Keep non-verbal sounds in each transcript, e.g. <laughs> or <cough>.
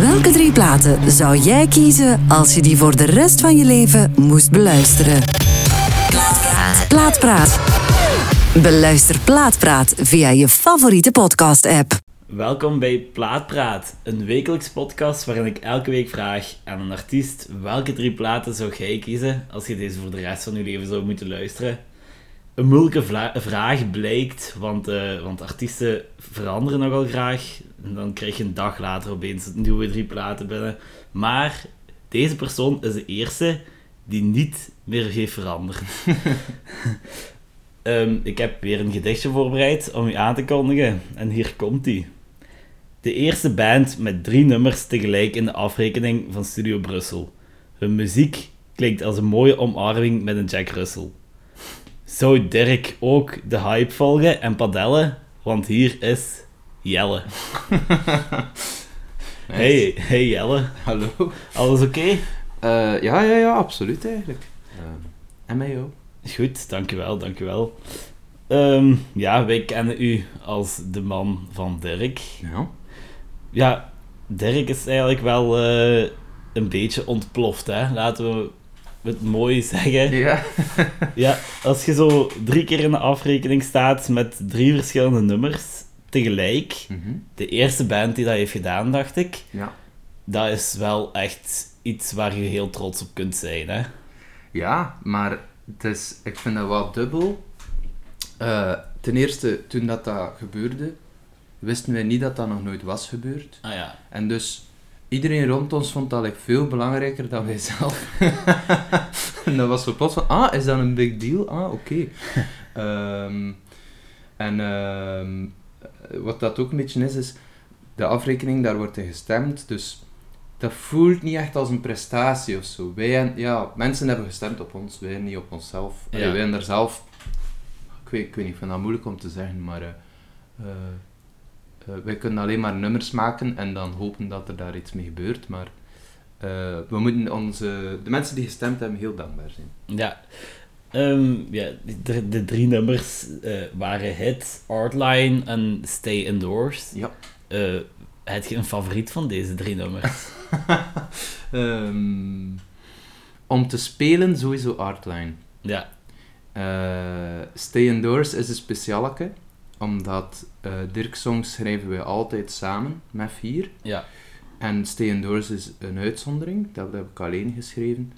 Welke drie platen zou jij kiezen als je die voor de rest van je leven moest beluisteren? Plaatpraat. Beluister Plaatpraat via je favoriete podcast-app. Welkom bij Plaatpraat, een wekelijks podcast waarin ik elke week vraag aan een artiest welke drie platen zou jij kiezen als je deze voor de rest van je leven zou moeten luisteren. Een moeilijke vraag blijkt, want, eh, want artiesten veranderen nogal graag. En dan krijg je een dag later opeens nieuwe drie platen binnen. Maar deze persoon is de eerste die niet meer heeft veranderd. <laughs> Ehm, ik heb weer een gedichtje voorbereid om u aan te kondigen. En hier komt ie. De eerste band met drie nummers tegelijk in de afrekening van Studio Brussel. Hun muziek klinkt als een mooie omarming met een Jack Russell. Zou Dirk ook de hype volgen en padellen? Want hier is Jelle. <laughs> Hey, hey Jelle. Hallo. Alles oké? Eh, ja, ja, ja, absoluut eigenlijk. Ehm, en mij ook. Goed, dankjewel, dankjewel. Ehm ja, wij kennen u als de man van Dirk. Ja. Ja, Dirk is eigenlijk wel eh, een beetje ontploft, hè. Laten we het mooi zeggen. Ja. Ja, als je zo drie keer in de afrekening staat met drie verschillende nummers tegelijk. Mhm. De eerste band die dat heeft gedaan, dacht ik. Ja. Dat is wel echt iets waar je heel trots op kunt zijn, hè. Ja, maar het is, ik vind dat wel dubbel. Eh, ten eerste, toen dat, dat gebeurde, wisten wij niet dat dat nog nooit was gebeurd. Ah ja. En dus, iedereen rond ons vond dat like, veel belangrijker dan wij zelf. <laughs> en dat was zo plots van, ah, is dat een big deal? Ah, oké. <laughs> Ehm, en ehm, wat dat ook een beetje is, is de afrekening, daar wordt in gestemd, dus dat voelt niet echt als een prestatie of zo. Wij, ja, mensen hebben gestemd op ons, wij niet op onszelf. Allee, Ja. wij hebben daar zelf, ik weet, ik weet niet, ik vind dat moeilijk om te zeggen, maar eh, eh, wij kunnen alleen maar nummers maken en dan hopen dat er daar iets mee gebeurt, maar eh, we moeten onze, de mensen die gestemd hebben heel dankbaar zijn. Ja. Ehm, ja, de, de drie nummers eh, waren Hit, Artline en Stay Indoors. Ja. Heb je een favoriet van deze drie nummers? <laughs> Ehm, om te spelen sowieso Artline. ja. Stay Indoors is een specialeke, omdat eh Dirk songs schrijven wij altijd samen, met vier. Ja. En Stay Indoors is een uitzondering, dat heb ik alleen geschreven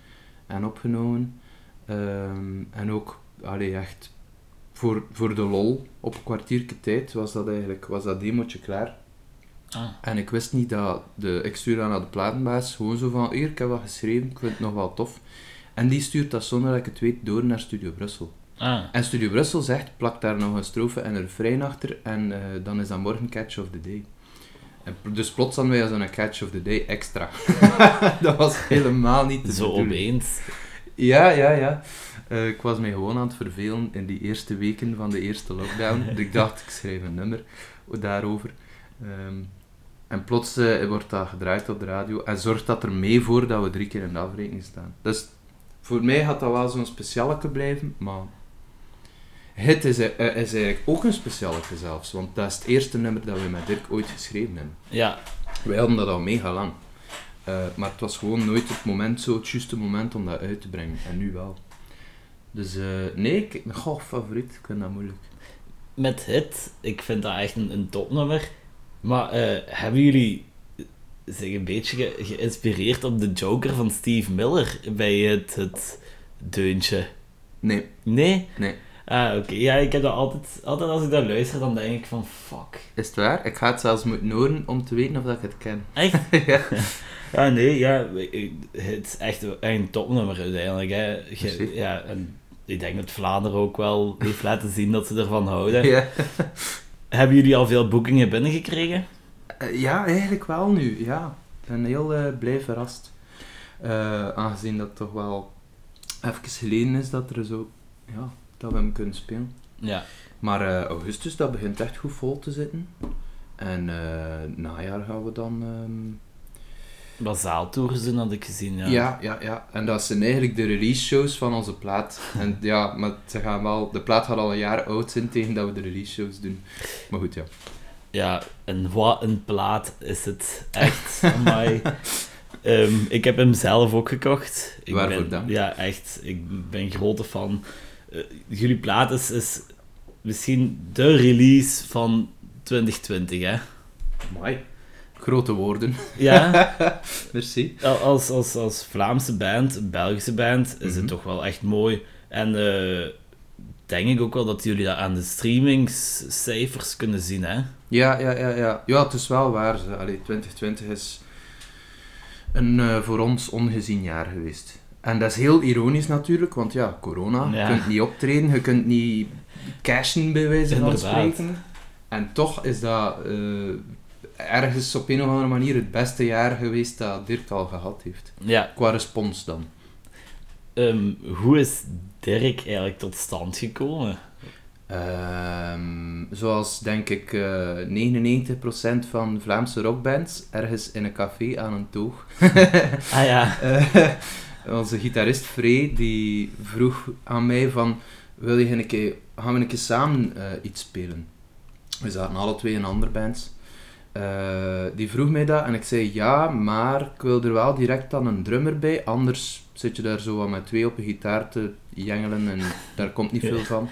en opgenomen. Ehm, en ook, allee, echt, voor, voor de lol, op een kwartiertje tijd was dat eigenlijk, was dat demootje klaar. Ah. En ik wist niet dat, de, ik stuurde dat naar de platenbaas, gewoon zo van, hier, ik heb wat geschreven, ik vind het nog wel tof. En die stuurt dat zonder dat ik het weet door naar Studio Brussel. Ah. En Studio Brussel zegt, plak daar nog een strofe en een refrein achter en eh, dan is dat morgen Catch of the Day. En dus plots hadden wij zo'n Catch of the Day extra. <laughs> dat was helemaal niet de Zo opeens. Ja, ja, ja. Eh, ik was mij gewoon aan het vervelen in die eerste weken van de eerste lockdown. Dus <laughs> ik dacht, ik schrijf een nummer daarover. Ehm, en plots eh, wordt dat gedraaid op de radio en zorgt dat er mee voor dat we drie keer in de afrekening staan. Dus voor mij had dat wel zo'n specialeke blijven, maar... Het is, eh, is eigenlijk ook een specialeke zelfs, want dat is het eerste nummer dat we met Dirk ooit geschreven hebben. Ja. Wij hadden dat al mega lang. Eh, maar het was gewoon nooit het moment, zo het juiste moment om dat uit te brengen. En nu wel. Dus eh, nee, ik, goh, favoriet, ik vind dat moeilijk. Met Hit, ik vind dat echt een, een topnummer. Maar eh, hebben jullie zich een beetje ge- geïnspireerd op de Joker van Steve Miller bij het, het deuntje? Nee, Nee? nee. Ah, oké. Ja, ik heb dat altijd, altijd als ik dat luister, dan denk ik van fuck. Is het waar? Ik ga het zelfs moeten horen om te weten of dat ik het ken. Echt? <laughs> ja. Ja, nee, ja. Het is echt een topnummer uiteindelijk. Hè. Je- ja, en ik denk dat Vlaanderen ook wel heeft laten zien dat ze ervan houden. Ja. <laughs> Hebben jullie al veel boekingen binnengekregen? Eh, ja, eigenlijk wel nu, ja. Ik ben heel eh, blij verrast. Eh, aangezien dat toch wel even geleden is dat er zo, ja, dat we hem kunnen spelen. Ja. Maar eh, augustus, dat begint echt goed vol te zitten. En eh najaar gaan we dan... ehm, Wat zaaltours doen had ik gezien, ja. Ja. ja, ja, En dat zijn eigenlijk de release shows van onze plaat. <laughs> En ja, maar ze gaan wel, de plaat gaat al een jaar oud zijn tegen dat we de release shows doen. Maar goed, ja. Ja, en wat een plaat is het. Echt, amai. <laughs> Ehm, ik heb hem zelf ook gekocht. Ik Waarvoor ben, dank. Ja, echt. Ik ben grote fan. Eh, jullie plaat is, is misschien de release van 2020, hè? Mooi. Grote woorden. Ja, <laughs> Merci. als, als, als Vlaamse band, Belgische band, is Mhm. het toch wel echt mooi. En eh, denk ik ook wel dat jullie dat aan de streamingscijfers kunnen zien, hè? Ja, ja, ja, ja. Ja, het is wel waar. ze. Allee, 2020 is een eh, voor ons ongezien jaar geweest. En dat is heel ironisch natuurlijk, want ja, corona. Ja. Je kunt niet optreden, je kunt niet cashen bij wijze van spreken. En toch is dat eh, ergens op een of andere manier het beste jaar geweest dat Dirk al gehad heeft. Ja, Qua respons dan. Ehm, hoe is Dirk eigenlijk tot stand gekomen? Ehm, zoals denk ik eh 99% van Vlaamse rockbands, ergens in een café aan een toog. Ah ja, <laughs> Eh, onze gitarist Frey, die vroeg aan mij van, wil je een keer, gaan we een keer samen eh, iets spelen? We zaten alle twee in andere bands. Eh, die vroeg mij dat en ik zei ja, maar ik wil er wel direct dan een drummer bij, anders zit je daar zo wat met twee op een gitaar te jengelen en daar komt niet veel van.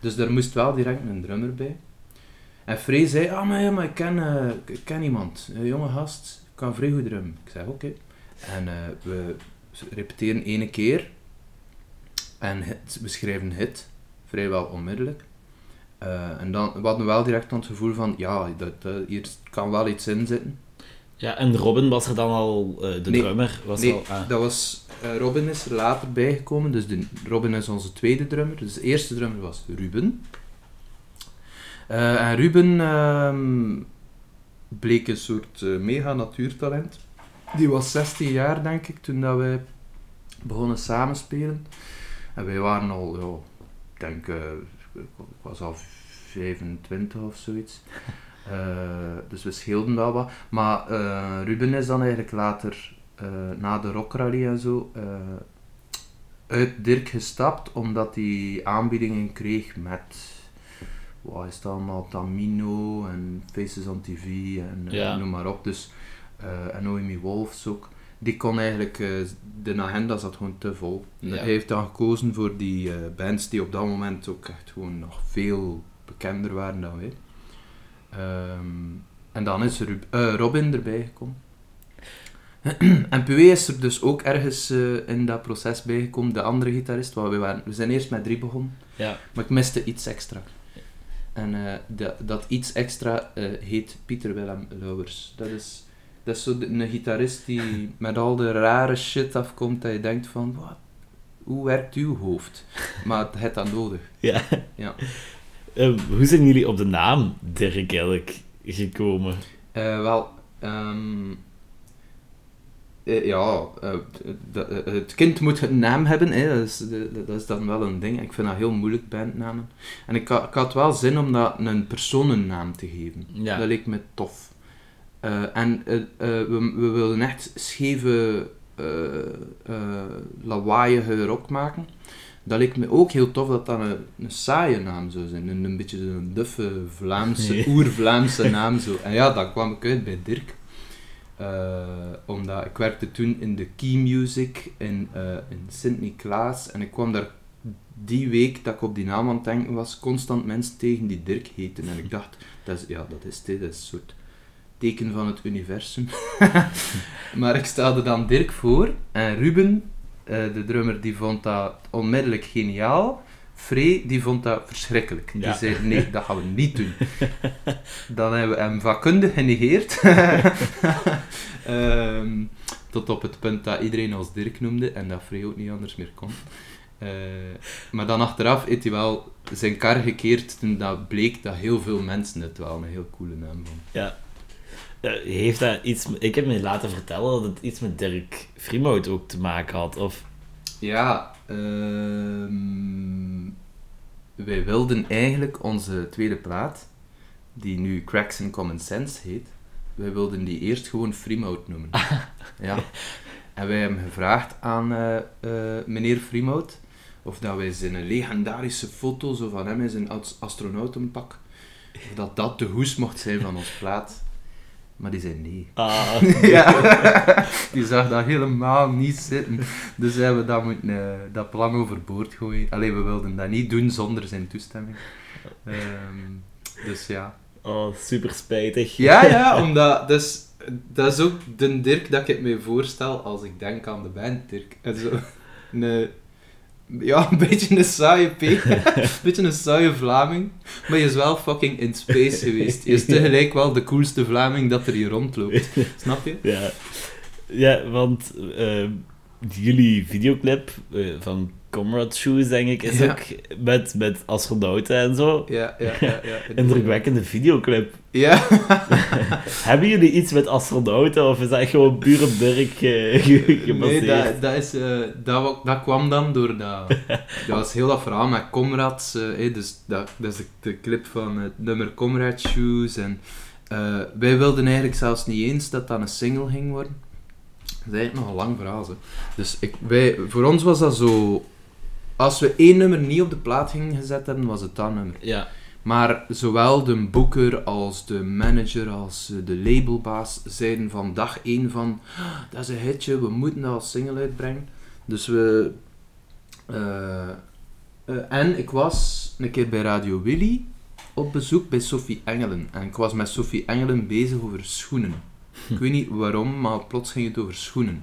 Dus daar moest wel direct een drummer bij. En Frey zei, ah maar, ja, maar ik, ken, eh, ik ken iemand, een jonge gast, kan vrij goed drummen. Ik zei oké. En we repeteren ene keer. En hit, we schrijven hit. Vrijwel onmiddellijk. Eh, en dan, we hadden wel direct dan het gevoel van, ja, dat, hier kan wel iets in zitten. ja en Robin was er dan al, eh, de Nee. drummer? Was nee, al, ah. dat was, eh, Robin is er later bijgekomen. Dus de, Robin is onze tweede drummer. Dus de eerste drummer was Ruben. En Ruben ehm, bleek een soort mega natuurtalent. Die was 16 jaar, denk ik, toen dat wij begonnen samenspelen. En wij waren al, ja, ik denk, eh, ik was al 25 of zoiets. <laughs> Eh, dus we scheelden wel wat. Maar eh, Ruben is dan eigenlijk later, na de rockrally en zo, uit Dirk gestapt, omdat hij aanbiedingen kreeg met, wat is het allemaal, Tamino en Faces on TV en Ja. noem maar op. Dus, en Noemi Wolfs ook. Die kon eigenlijk, eh, de agenda zat gewoon te vol. Ja. Hij heeft dan gekozen voor die eh, bands die op dat moment ook echt gewoon nog veel bekender waren dan wij. Ehm, en dan is eh, Robin erbij gekomen. <clears throat> en Pué is er dus ook ergens eh, in dat proces bijgekomen, de andere gitarist. Want we, waren, we zijn eerst met drie begonnen, Ja, maar ik miste iets extra. En eh, dat, dat iets extra eh, heet Pieter Willem Lauwers. Dat is, dat is zo de- een gitarist die met al de rare shit afkomt dat je denkt van, wat, hoe werkt uw hoofd? Maar het heeft dat nodig. ja. Ja. Ehm, hoe zijn jullie op de naam Dirk gekomen? Eh, wel, ehm, eh, ja, eh, het kind moet een naam hebben, hè, dat, is, dat- dat is dan wel een ding. Ik vind dat heel moeilijk, bandnamen. En ik, ha- ik had wel zin om dat een personennaam te geven. Ja. Dat leek me tof. Eh, en eh, we, we wilden echt scheve, eh lawaaiige rock maken. Dat leek me ook heel tof dat dat een, een saaie naam zou zijn. Een, een beetje een duffe Vlaamse, Nee. oer-Vlaamse <laughs> naam zo. En ja, dat kwam ik uit bij Dirk. Omdat ik werkte toen in de Key Music in, eh in Sint-Niklaas. En ik kwam daar die week dat ik op die naam aan het denken was, constant mensen tegen die Dirk heten. En ik dacht, dat is, ja, dat is dit, dat is een soort teken van het universum. <laughs> maar ik stelde dan Dirk voor en Ruben, eh, de drummer, die vond dat onmiddellijk geniaal. Frey, die vond dat verschrikkelijk. Ja. Die zei, nee, dat gaan we niet doen. <laughs> Dan hebben we hem vakkundig genegeerd. <laughs> Ehm, tot op het punt dat iedereen ons Dirk noemde en dat Frey ook niet anders meer kon. Eh, maar dan achteraf heeft hij wel zijn kar gekeerd toen dat bleek dat heel veel mensen het wel een heel coole naam vonden. Ja. Heeft dat iets... Ik heb me laten vertellen dat het iets met Dirk Frimout ook te maken had. Of... Ja, ehm, wij wilden eigenlijk onze tweede plaat, die nu Cracks in Common Sense heet, wij wilden die eerst gewoon Freemout noemen. <laughs> ja. En wij hebben gevraagd aan eh, eh, meneer Freemout of dat wij zijn legendarische foto zo van hem in zijn as- astronautenpak of dat dat de hoes mocht zijn van ons plaat. Maar die zei nee. Ah, <laughs> Ja, <laughs> die zag dat helemaal niet zitten. Dus hebben we dat, moeten, eh, dat plan overboord gooien. Alleen we wilden dat niet doen zonder zijn toestemming. Ehm, dus ja. oh, super spijtig. Ja, ja, <laughs> omdat... Dus, dat is ook de Dirk dat ik me voorstel als ik denk aan de band Dirk. En zo, een, ja, <laughs> een beetje een saaie P. een <laughs> beetje een saaie Vlaming. Maar je is wel fucking in space geweest. Je is <laughs> tegelijk wel de coolste Vlaming dat er hier rondloopt. Snap je? Ja, ja want eh, jullie videoclip eh, van Comrade Shoes, denk ik, is Ja. ook met, met astronauten en zo. Ja, ja, ja. ja. <laughs> Indrukwekkende videoclip. Ja. <laughs> Hebben jullie iets met astronauten of is dat gewoon puur op Dirk eh, <laughs> ge- Nee, dat, dat, is, eh, dat, dat kwam dan door dat... Dat was heel dat verhaal met Comrades. eh, dus dat, dat is de, de clip van het nummer Comrade Shoes. En wij wilden eigenlijk zelfs niet eens dat dat een single ging worden. Dat is eigenlijk nog een lang verhaal. Hè. Dus ik, wij, voor ons was dat zo... Als we één nummer niet op de plaat gingen gezet hebben, was het dat nummer. Ja, Maar zowel de boeker als de manager als eh, de labelbaas zeiden van dag één van "Ah, dat is een hitje, we moeten dat als single uitbrengen. Dus we... eh, eh, en ik was een keer bij Radio Willy op bezoek bij Sophie Engelen. En ik was met Sophie Engelen bezig over schoenen. Ik weet niet waarom, maar plots ging het over schoenen.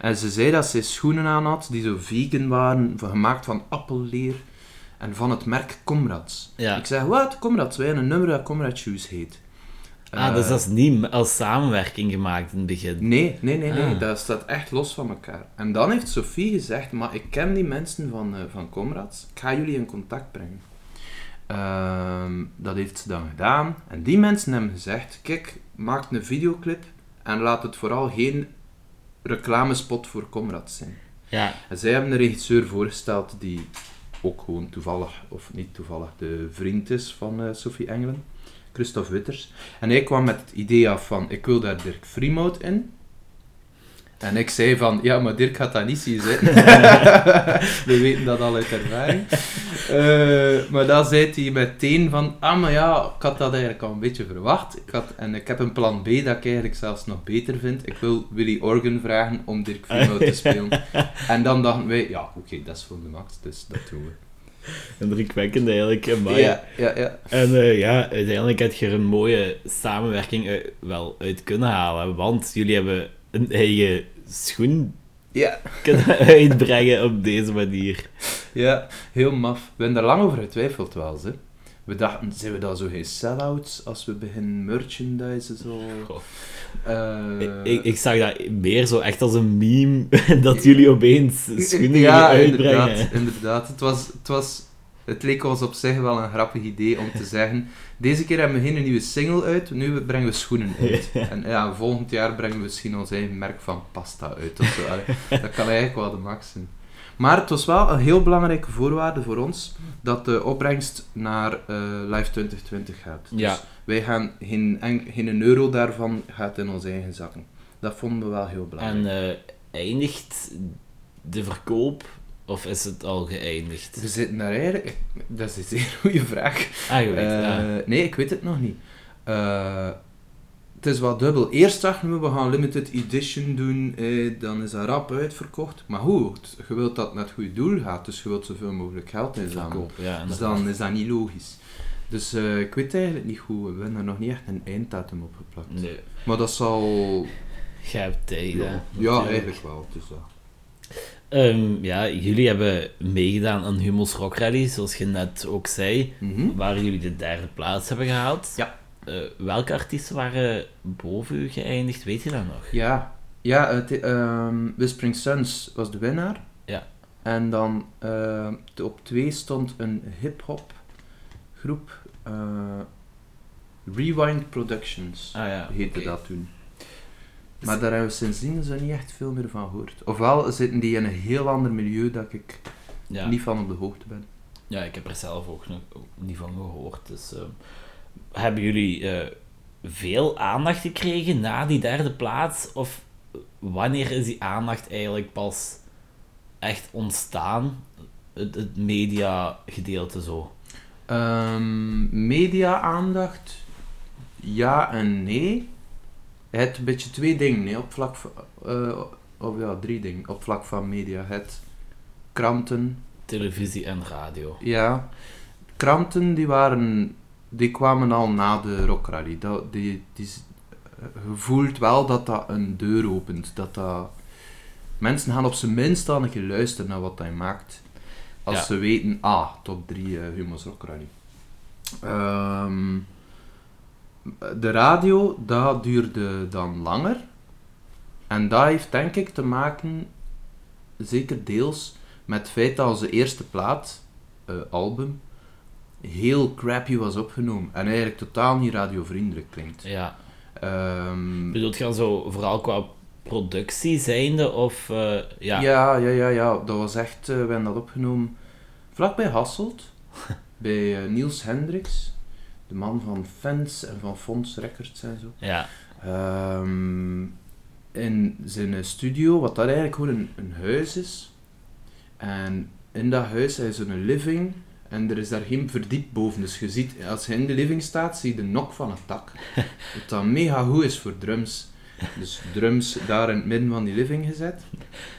En ze zei dat zij schoenen aan had die zo vegan waren, gemaakt van appelleer en van het merk Comrades. ja. Ik zeg, wat? Comrades? Wij hebben een nummer dat Comrade Shoes heet. Ah, Eh, dus dat is niet als samenwerking gemaakt in het begin. Nee, nee, nee, nee. Ah. Dat staat echt los van elkaar. En dan heeft Sophie gezegd, maar ik ken die mensen van, eh van Comrades. Ik ga jullie in contact brengen. Ehm, dat heeft ze dan gedaan. En die mensen hebben gezegd, kijk, maak een videoclip en laat het vooral geen reclamespot voor Comrades zijn. Ja, En zij hebben een regisseur voorgesteld die ook gewoon toevallig, of niet toevallig, de vriend is van eh, Sophie Engelen, Christophe Witters. En hij kwam met het idee af van, ik wil daar Dirk Friemout in. En ik zei van, ja, maar Dirk gaat dat niet zien zitten. <laughs> We weten dat al uit ervaring. Eh, maar dan zei hij meteen van, ah, maar ja, ik had dat eigenlijk al een beetje verwacht. Ik had, en ik heb een plan B dat ik eigenlijk zelfs nog beter vind. Ik wil Willy Organ vragen om Dirk Friemout te spelen. <laughs> En dan dachten wij, ja, oké, dat is voor de max, dus dat doen we. indrukwekkend eigenlijk. Maar Ja, ja, ja. En eh, ja, uiteindelijk heb je er een mooie samenwerking wel uit kunnen halen. Want jullie hebben een eigen schoen Ja, <laughs> kunnen uitbrengen op deze manier. ja, heel maf. We hebben daar lang over getwijfeld wel, hè. We dachten, zijn we dan zo geen sell-outs als we beginnen merchandisen zo? Eh, Ik, ik, zag dat meer zo echt als een meme, <laughs> dat jullie opeens schoenen ja, uitbrengen. Inderdaad, inderdaad. Het, was, het, was, het leek ons op zich wel een grappig idee om te zeggen: deze keer hebben we geen nieuwe single uit, nu brengen we schoenen <laughs> uit. En ja, volgend jaar brengen we misschien ons eigen merk van pasta uit. Of zo. Allee, <laughs> dat kan eigenlijk wel de max zijn. Maar het was wel een heel belangrijke voorwaarde voor ons dat de opbrengst naar eh, Live 2020 gaat. Dus Ja. wij gaan geen, en- geen euro daarvan gaat in onze eigen zakken. Dat vonden we wel heel belangrijk. En eh, eindigt de verkoop, of is het al geëindigd? We zitten daar eigenlijk... Dat is een zeer goede vraag. Ah, je weet, Eh, ja. Nee, ik weet het nog niet. Eh, het is wel dubbel. Eerst dachten we, we gaan limited edition doen, eh, dan is dat rap uitverkocht. Maar goed, je wilt dat naar het goede doel gaat, dus je wilt zoveel mogelijk geld inzamelen. Ja. Dus dan is dat niet logisch. Dus eh, ik weet eigenlijk niet goed. We hebben er nog niet echt een einddatum op geplakt. Nee, Maar dat zal... jij hebt tijd, Ja, ja eigenlijk wel. Dus dat. Ehm, ja, jullie hebben meegedaan aan Humo's Rock Rally, zoals je net ook zei, Mhm. waar jullie de derde plaats hebben gehaald. Ja. Eh, welke artiesten waren boven u geëindigd? Weet je dat nog? Ja, ja het, ehm, Whispering Suns was de winnaar. Ja. En dan de- op twee stond een hip-hop groep. eh, Rewind Productions Ah ja, heette dat toen. Maar daar hebben we sindsdien zo niet echt veel meer van gehoord. Ofwel zitten die in een heel ander milieu dat ik Ja. niet van op de hoogte ben. ja, ik heb er zelf ook nog ook niet van gehoord. Dus, ehm, hebben jullie eh, veel aandacht gekregen na die derde plaats? Of wanneer is die aandacht eigenlijk pas echt ontstaan? Het, het media gedeelte zo. Ehm, media-aandacht, ja en nee. Het een beetje twee dingen nee, op vlak van, eh, of ja, drie dingen op vlak van media. Het kranten, Televisie en radio. ja. Kranten die waren, die kwamen al na de rockrally. Dat, die, die, is- eh, je voelt wel dat dat een deur opent. Dat dat, mensen gaan op zijn minst al een keer luisteren naar wat hij maakt. Als Ja. ze weten, ah, top 3 uh, Humo's Rockrally. Ehm, de radio, dat duurde dan langer. En dat heeft denk ik te maken, zeker deels, met het feit dat onze eerste plaat, eh, album, heel crappy was opgenomen. En eigenlijk totaal niet radiovriendelijk klinkt. Ja. Ehm, Bedoelt je dan zo vooral qua productie zijnde of... eh, ja. Ja, ja, ja, ja. Dat was echt, eh, we hebben dat opgenomen vlakbij Hasselt, <laughs> bij Niels Hendricks, de man van Fans en van Fons Records en zo. Ja. Ehm, in zijn studio, wat dat eigenlijk gewoon een, een huis is. En in dat huis is er een living en er is daar geen verdiep boven. Dus je ziet, als je in de living staat, zie je de nok van het dak. <laughs> Wat dan mega goed is voor drums. Dus drums daar in het midden van die living gezet.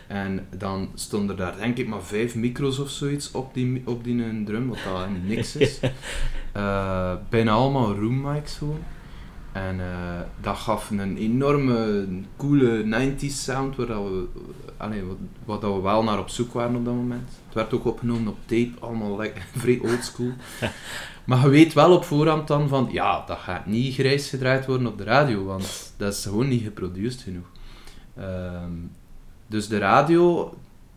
En dan stonden daar denk ik maar vijf micro's of zoiets op die, op die een drum, wat eigenlijk niks is. <laughs> Eh, bijna allemaal room mics gewoon. En eh, dat gaf een enorme, coole 90s sound, waar dat we, allee, wat, wat dat we wel naar op zoek waren op dat moment. Het werd ook opgenomen op tape, allemaal like, <laughs> vrij oldschool. <laughs> maar je weet wel op voorhand dan van, ja, dat gaat niet grijs gedraaid worden op de radio, want dat is gewoon niet geproduceerd genoeg. Ehm, dus de radio,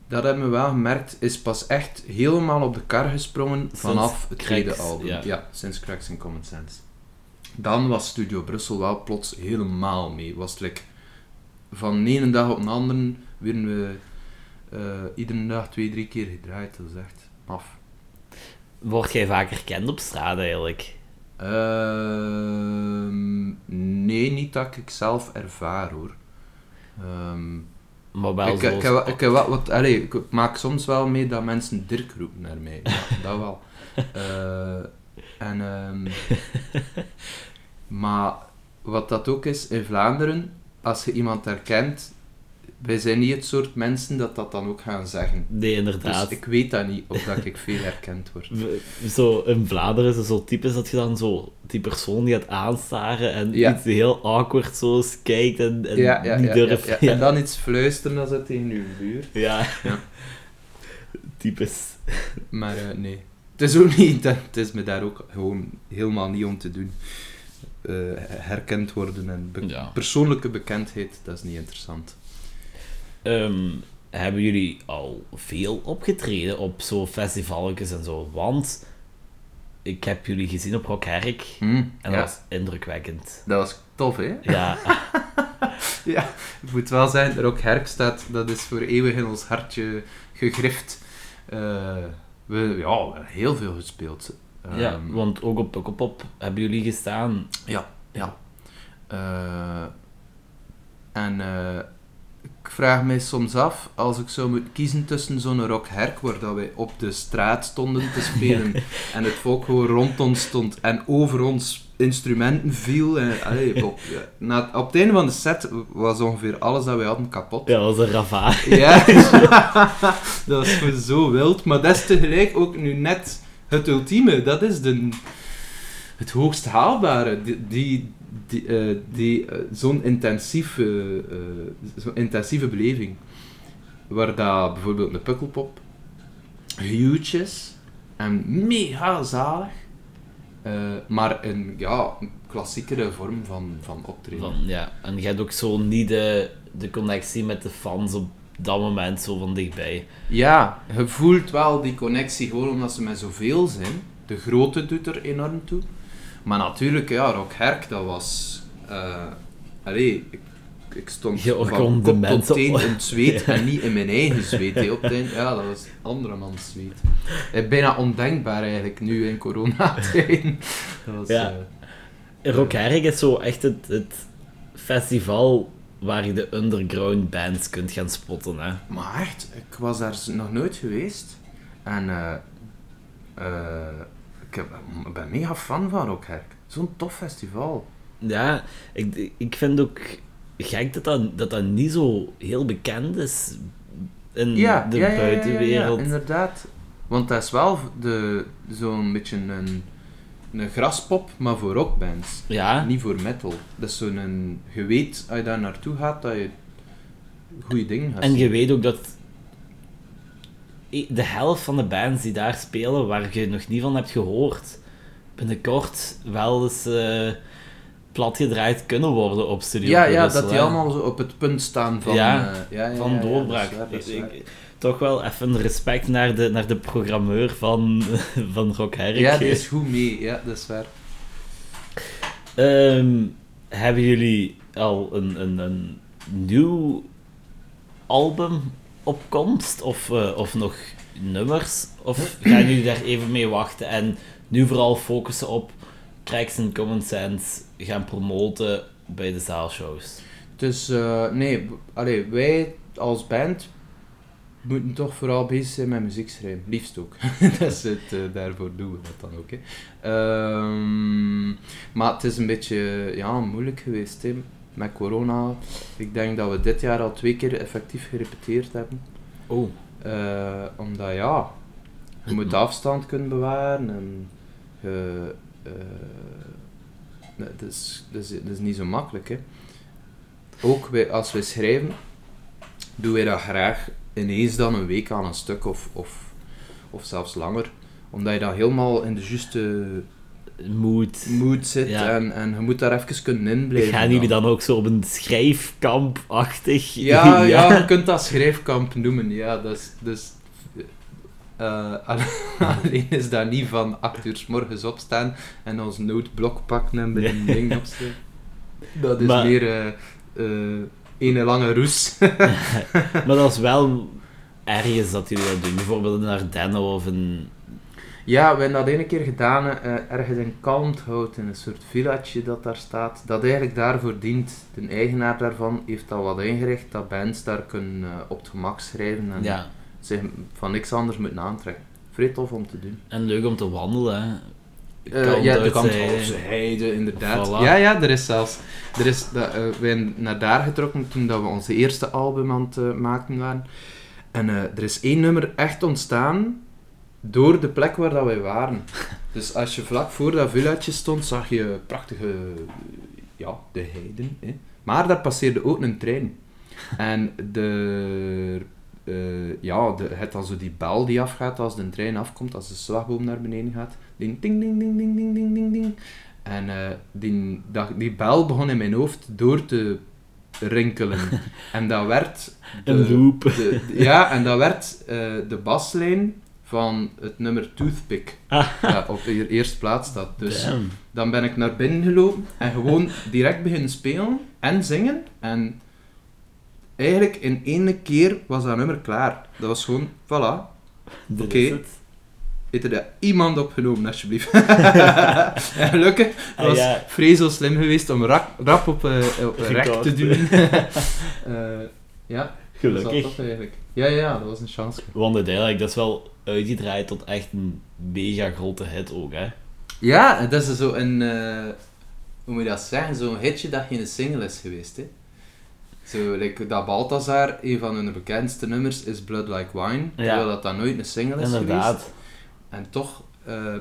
dat hebben we wel gemerkt, is pas echt helemaal op de kar gesprongen vanaf het tweede Cracks, album. ja. ja, sinds Cracks in Common Sense. Dan was Studio Brussel wel plots helemaal mee. Was het like, van de ene dag op de andere werden we eh, iedere dag twee, drie keer gedraaid. Dat is echt af. Word jij vaak herkend op straat eigenlijk? Ehm, nee, niet dat ik zelf ervaar hoor. Ehm, Maar wel ik, ik, ik, wel wat, allee, ik maak soms wel mee dat mensen Dirk roepen naar mij. Ja, dat wel. <laughs> Eh, en, ehm, maar wat dat ook is, in Vlaanderen, als je iemand herkent, wij zijn niet het soort mensen dat dat dan ook gaan zeggen. Nee, Dus inderdaad. ik weet dat niet, of dat ik veel herkend word. <laughs> Zo in Vlaanderen is het zo typisch dat je dan zo die persoon die gaat aanstaren en Ja. iets heel awkward zo kijkt en, en Ja, ja, niet durft. <laughs> En dan iets fluisteren als het tegen uw buur. Ja. <laughs> Typisch. Maar eh, nee. Het is ook niet, het is me daar ook gewoon helemaal niet om te doen. Eh, herkend worden en be- persoonlijke bekendheid, dat is niet interessant. Ehm, hebben jullie al veel opgetreden op zo festivalletjes en zo? Want ik heb jullie gezien op Rock Herk en ja, dat was indrukwekkend. dat was tof, hè? Ja, <laughs> Ja, ik moet wel zijn, Rock Herk staat, dat is voor eeuwig in ons hartje gegrift. Eh, we, ja, we hebben heel veel gespeeld. ja, Ehm, want ook op Pukkelpop hebben jullie gestaan. Ja, ja. Eh, en eh, ik vraag mij soms af, als ik zou moeten kiezen tussen zo'n rock herk, waar dat wij op de straat stonden te spelen, <laughs> en het volk gewoon rond ons stond, en over ons instrumenten viel, en, allee, <laughs> op, ja, na, op het einde van de set was ongeveer alles dat wij hadden kapot. Ja, dat was een ravaar. <laughs> Ja, dat was gewoon zo wild. Maar dat is tegelijk ook nu net het ultieme. Dat is de, het hoogst haalbare. Die, die, die, eh, die, eh, zo'n intensieve, eh, zo'n intensieve beleving. Waar dat bijvoorbeeld een pukkelpop huge is en mega zalig. maar een, ja, een klassiekere vorm van, van optreden. Van, ja. En je hebt ook zo niet de, de connectie met de fans op dat moment zo van dichtbij. Ja, je voelt wel die connectie gewoon omdat ze met zoveel zijn. De grootte doet er enorm toe. Maar natuurlijk, ja, Rock Herk, dat was... eh allee, ik, ik stond Je van kop tot teen in het zweet <laughs> en niet in mijn eigen zweet. op eind. Ja, dat was andermans zweet. Eh, Bijna ondenkbaar eigenlijk, nu in coronatijden. <laughs> Dat was... Ja. Rock Herk is zo echt het, het festival waar je de underground bands kunt gaan spotten. Hè. Maar echt, ik was daar nog nooit geweest. En eh, ik ben mega fan van Rockherk. Zo'n tof festival. Ja, ik, ik vind ook gek dat dat, dat dat niet zo heel bekend is in Ja, de ja, ja, buitenwereld. inderdaad. Want dat is wel de, zo'n beetje een, een graspop, maar voor rockbands. Ja, Niet voor metal. Dat is zo'n... Je weet, als je daar naartoe gaat, dat je goede dingen gaat en je weet ook dat de helft van de bands die daar spelen, waar je nog niet van hebt gehoord, binnenkort wel eens eh, platgedraaid kunnen worden op Studio Ja, ja, dat die allemaal zo op het punt staan van... Ja, eh, ja, ja, van doorbraak. dat is waar, dat toch wel even respect naar de, naar de programmeur van, <laughs> van Rock Herk. Ja, die is goed mee. Ja, dat is waar. Ehm, hebben jullie al een, een, een nieuw album op komst? Of, eh, of nog nummers? Of gaan jullie daar even mee wachten en nu vooral focussen op Cracks en Common Sense gaan promoten bij de zaalshows? Dus, eh, nee, allee, wij als band moeten toch vooral bezig zijn met muziek schrijven. Liefst ook. <laughs> dat is het, eh, daarvoor doen we dat dan ook. Ehm, maar het is een beetje ja, moeilijk geweest hè, met corona. Ik denk dat we dit jaar al twee keer effectief gerepeteerd hebben. Oh, Eh, omdat ja, je moet afstand kunnen bewaren en je, eh, dat, is, dat, is, dat is niet zo makkelijk. Hè. Ook wij, als wij schrijven, doen wij dat graag ineens dan een week aan een stuk of, of, of zelfs langer. Omdat je dan helemaal in de juiste moed. mood zit Ja. en, en je moet daar even kunnen inblijven. Gaan jullie dan ook zo op een schrijfkamp-achtig? <laughs> Ja, ja, je kunt dat schrijfkamp noemen. Ja. Dus, eh, <laughs> alleen is dat niet van 8 uur s morgens opstaan en ons noodblok pakken en bij een ding. Dat is Maar- meer eh eh, een lange roes. <laughs> Maar dat is wel ergens dat jullie dat doen. Bijvoorbeeld in Ardennen of in... ja, we hebben dat ene keer gedaan, eh, ergens in Kalmthout, in een soort villaatje dat daar staat, dat eigenlijk daarvoor dient. De eigenaar daarvan heeft al wat ingericht, dat bands daar kunnen eh, op het gemak schrijven en Ja, zich van niks anders moeten aantrekken. Vrij tof om te doen. en leuk om te wandelen, hè. Eh, ja, de Kalmthoutse heide, inderdaad. Voilà. Ja, ja, er is zelfs... Er is, dat, wij zijn naar daar getrokken toen dat we onze eerste album aan het maken waren. En er is één nummer echt ontstaan door de plek waar dat wij waren. Dus als je vlak voor dat villaatje stond, zag je prachtige... Ja, de heiden. Hè. Maar daar passeerde ook een trein. En de... eh, ja, de, het dan zo die bel die afgaat als de trein afkomt, als de slagboom naar beneden gaat. Ding, ding, ding, ding, ding, ding, ding, ding, ding. En eh, die, die bel begon in mijn hoofd door te rinkelen. <laughs> en dat werd... de- Een loop. de- ja, en dat werd eh, de baslijn van het nummer Toothpick. Dat op de eerste plaats staat. Dus Damn. dan ben ik naar binnen gelopen en gewoon direct beginnen spelen en zingen. En eigenlijk in één keer was dat nummer klaar. Dat was gewoon, voilà. Oké. Heeft er dat iemand opgenomen, alsjeblieft? <laughs> en gelukkig Ah, was ja. Free zo slim geweest om rap, rap op, op rek te doen. <laughs> Eh, ja, dat Gelukkig. tof eigenlijk. Ja, ja, ja, dat was een chance. Want uiteindelijk, dat is wel uitgedraaid tot echt een mega grote hit ook, hè. Ja, dat is zo een... eh, hoe moet je dat zeggen? Zo'n hitje dat geen single is geweest, hè. Zo, like, dat Balthazar, een van hun bekendste nummers, is Blood Like Wine. Terwijl dat dan nooit een single is geweest. Inderdaad. En toch, eh,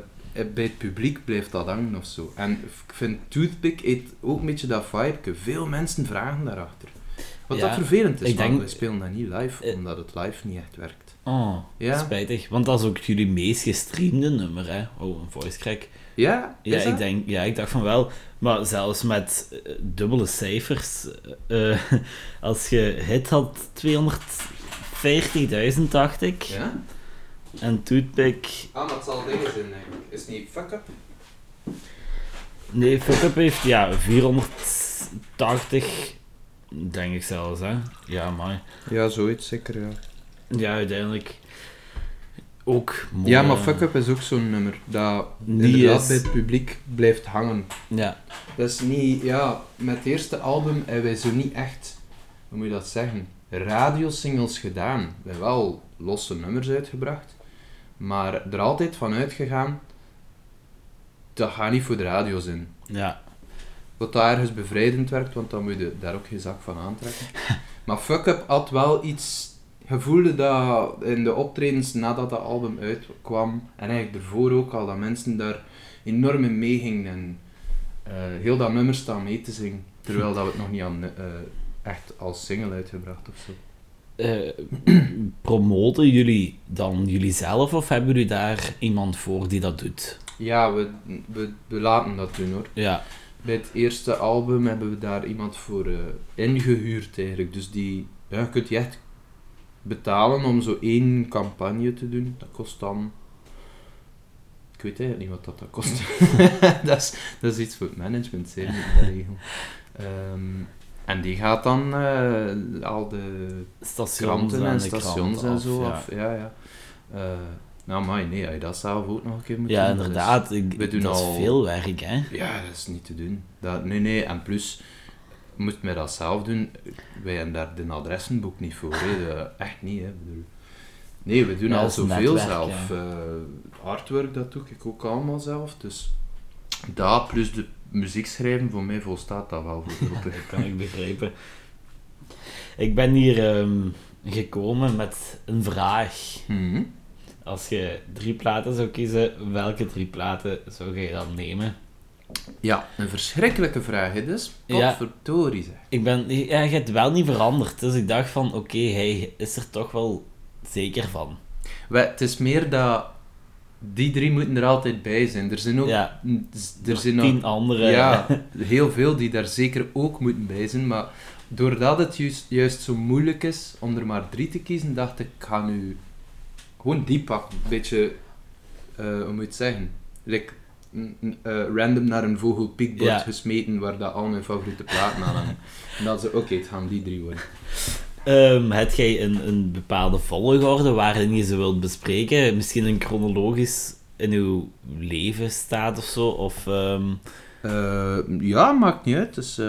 bij het publiek blijft dat hangen of zo. En ik vind Toothpick heeft ook een beetje dat vibe. Veel mensen vragen daarachter. Wat Ja, dat vervelend is, ik want denk- we spelen dat niet live, Eh. omdat het live niet echt werkt. Oh, Ja. spijtig. Want dat is ook jullie meest gestreamde nummer, hè. Oh, een voice crack. Ja, Ja, ik denk, ja, ik dacht van wel. Maar zelfs met eh, dubbele cijfers, eh, <laughs> als je hit had 240.000, dacht ik. Ja? En Toothpick, Ah, maar het zal dingen zijn, denk ik. Is het niet fuck up? nee, Fuck Up heeft ja 480, denk ik zelfs, hè. Ja, maar Ja, zoiets zeker, ja. ja, uiteindelijk ook mooi. Ja, maar eh, fuck up is ook zo'n nummer dat Niet inderdaad is- bij het publiek blijft hangen. Ja, Dat is niet, ja, met het eerste album hebben wij zo niet echt, hoe moet je dat zeggen, radiosingles gedaan. We hebben wel losse nummers uitgebracht, maar er altijd van uitgegaan dat gaat niet voor de radio zijn. Ja. Wat daar ergens bevrijdend werkt, want dan moet je daar ook geen zak van aantrekken. <laughs> maar Fuck Up had wel iets... Je voelde dat in de optredens nadat dat album uitkwam, en eigenlijk ervoor ook al, dat mensen daar enorm in meegingen. En eh, heel dat nummer staan mee te zingen. Terwijl dat we het nog niet aan, eh, echt als single uitgebracht of zo. Eh, <clears throat> promoten jullie dan jullie zelf of hebben jullie daar iemand voor die dat doet? Ja, we, we, we laten dat doen hoor. Ja. Bij het eerste album hebben we daar iemand voor eh, ingehuurd eigenlijk. Dus die, ja, je kunt je echt betalen om zo één campagne te doen. Dat kost dan... Ik weet eigenlijk niet wat dat, dat kost. <laughs> dat, is, dat is iets voor het management, zeker in de regel. Ehm, en die gaat dan eh, al de Stations kranten en stations en zo af. Ja, ja. Eh, nou, maar nee, had je dat zelf ook nog een keer moeten Ja, doen, is- inderdaad. Ik, we doen dat al- is veel werk, hè? ja, dat is niet te doen. Dat, nee, nee, en plus, moet mij dat zelf doen. Wij hebben daar de adressenboek niet voor. Hè. Echt niet, hè. Bedoel, nee, we doen Ja, al zoveel netwerk, zelf. ja. Eh, artwork, dat doe ik ook allemaal zelf. Dus dat, plus de muziek schrijven, voor mij volstaat dat wel voorlopig. <laughs> Dat kan ik begrijpen. Ik ben hier ehm, gekomen met een vraag. Mhm. Als je drie platen zou kiezen, welke drie platen zou je dan nemen? Ja, een verschrikkelijke vraag, hè, dus. Potverdorie, zeg. Ik ben, ja, je hebt wel niet veranderd, dus ik dacht van, oké, hij is er toch wel zeker van. Wel, het is meer dat... Die drie moeten er altijd bij zijn. Er zijn ook... Ja, er zijn nog tien andere. Ja, heel veel die daar zeker ook moeten bij zijn. Maar doordat het juist, juist zo moeilijk is om er maar drie te kiezen, dacht ik, ik ga nu gewoon die pakken. Een beetje, eh, hoe moet je het zeggen? Like, eh, random naar een vogelpiekbord Ja. gesmeten waar dat al mijn favoriete platen aan hangen. En dan ze, oké, het gaan die drie worden. Ehm, heb jij een, een bepaalde volgorde waarin je ze wilt bespreken? Misschien een chronologisch in uw leven staat of zo? Of, ehm, Eh, ja, maakt niet uit. Dus,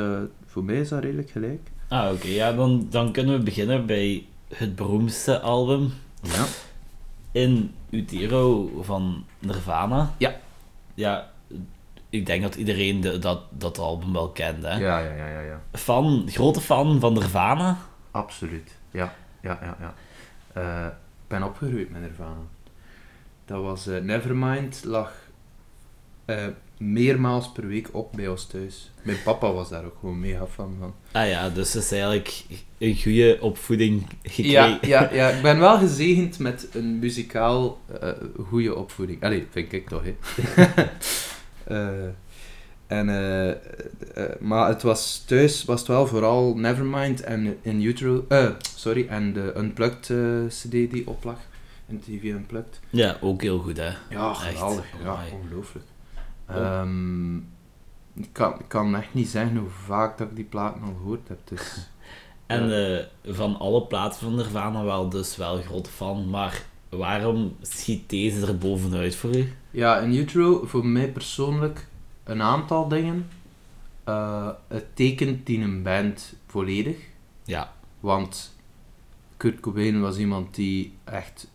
voor mij is dat redelijk gelijk. Ah, oké. ja, dan, dan kunnen we beginnen bij het beroemdste album. Ja. In Utero van Nirvana. Ja. Ja, ik denk dat iedereen de- dat, dat album wel kent, hè? Ja, ja, ja, ja, ja. Fan, grote fan van Nirvana. Absoluut, ja. ja, ja, ja. Ik ben opgegroeid met Nirvana. Dat was eh, Nevermind, lag eh, meermaals per week op bij ons thuis. Mijn papa was daar ook gewoon mega fan van. Ah ja, dus het is eigenlijk een goede opvoeding gekregen. Ja, ja, ja, <laughs> ik ben wel gezegend met een muzikaal eh goede opvoeding. Allee, vind ik toch, hè. <laughs> Eh, en, eh, maar het was thuis was het wel vooral Nevermind en In Utero, sorry, en de Unplugged CD die oplag. MTV Unplugged. Ja, ook heel goed, hè? Ja, Echt. geweldig. Ja, ongelooflijk. Oh. Ehm, ik, kan, ik kan echt niet zeggen hoe vaak dat ik die platen al gehoord heb. Dus, <laughs> En eh, van alle platen van Nirvana wel dus wel groot fan, maar waarom schiet deze er bovenuit voor u? Ja, in Utero, voor mij persoonlijk, een aantal dingen. Eh, het tekent die een band volledig. Ja, Want Kurt Cobain was iemand die echt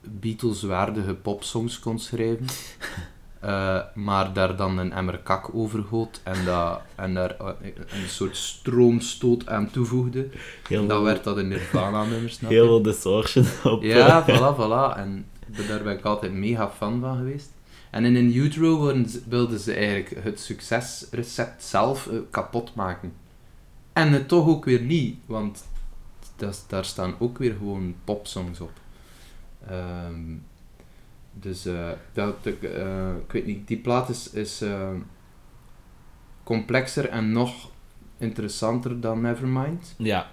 Beatles-waardige popsongs kon schrijven. <laughs> Eh, maar daar dan een emmer kak over goot en, dat, en daar eh, een soort stroomstoot aan toevoegde. heel, Dan werd dat een Nirvana-nummer, snap heel veel distortion op. Ja, eh, voilà, voilà. En daar ben ik altijd mega fan van geweest. En in In Utero wilden ze eigenlijk het succesrecept zelf kapot maken. En het toch ook weer niet, want dat, daar staan ook weer gewoon popsongs op. Ehm, dus eh, dat, ik, eh, ik weet niet, die plaat is, is eh, complexer en nog interessanter dan Nevermind. ja,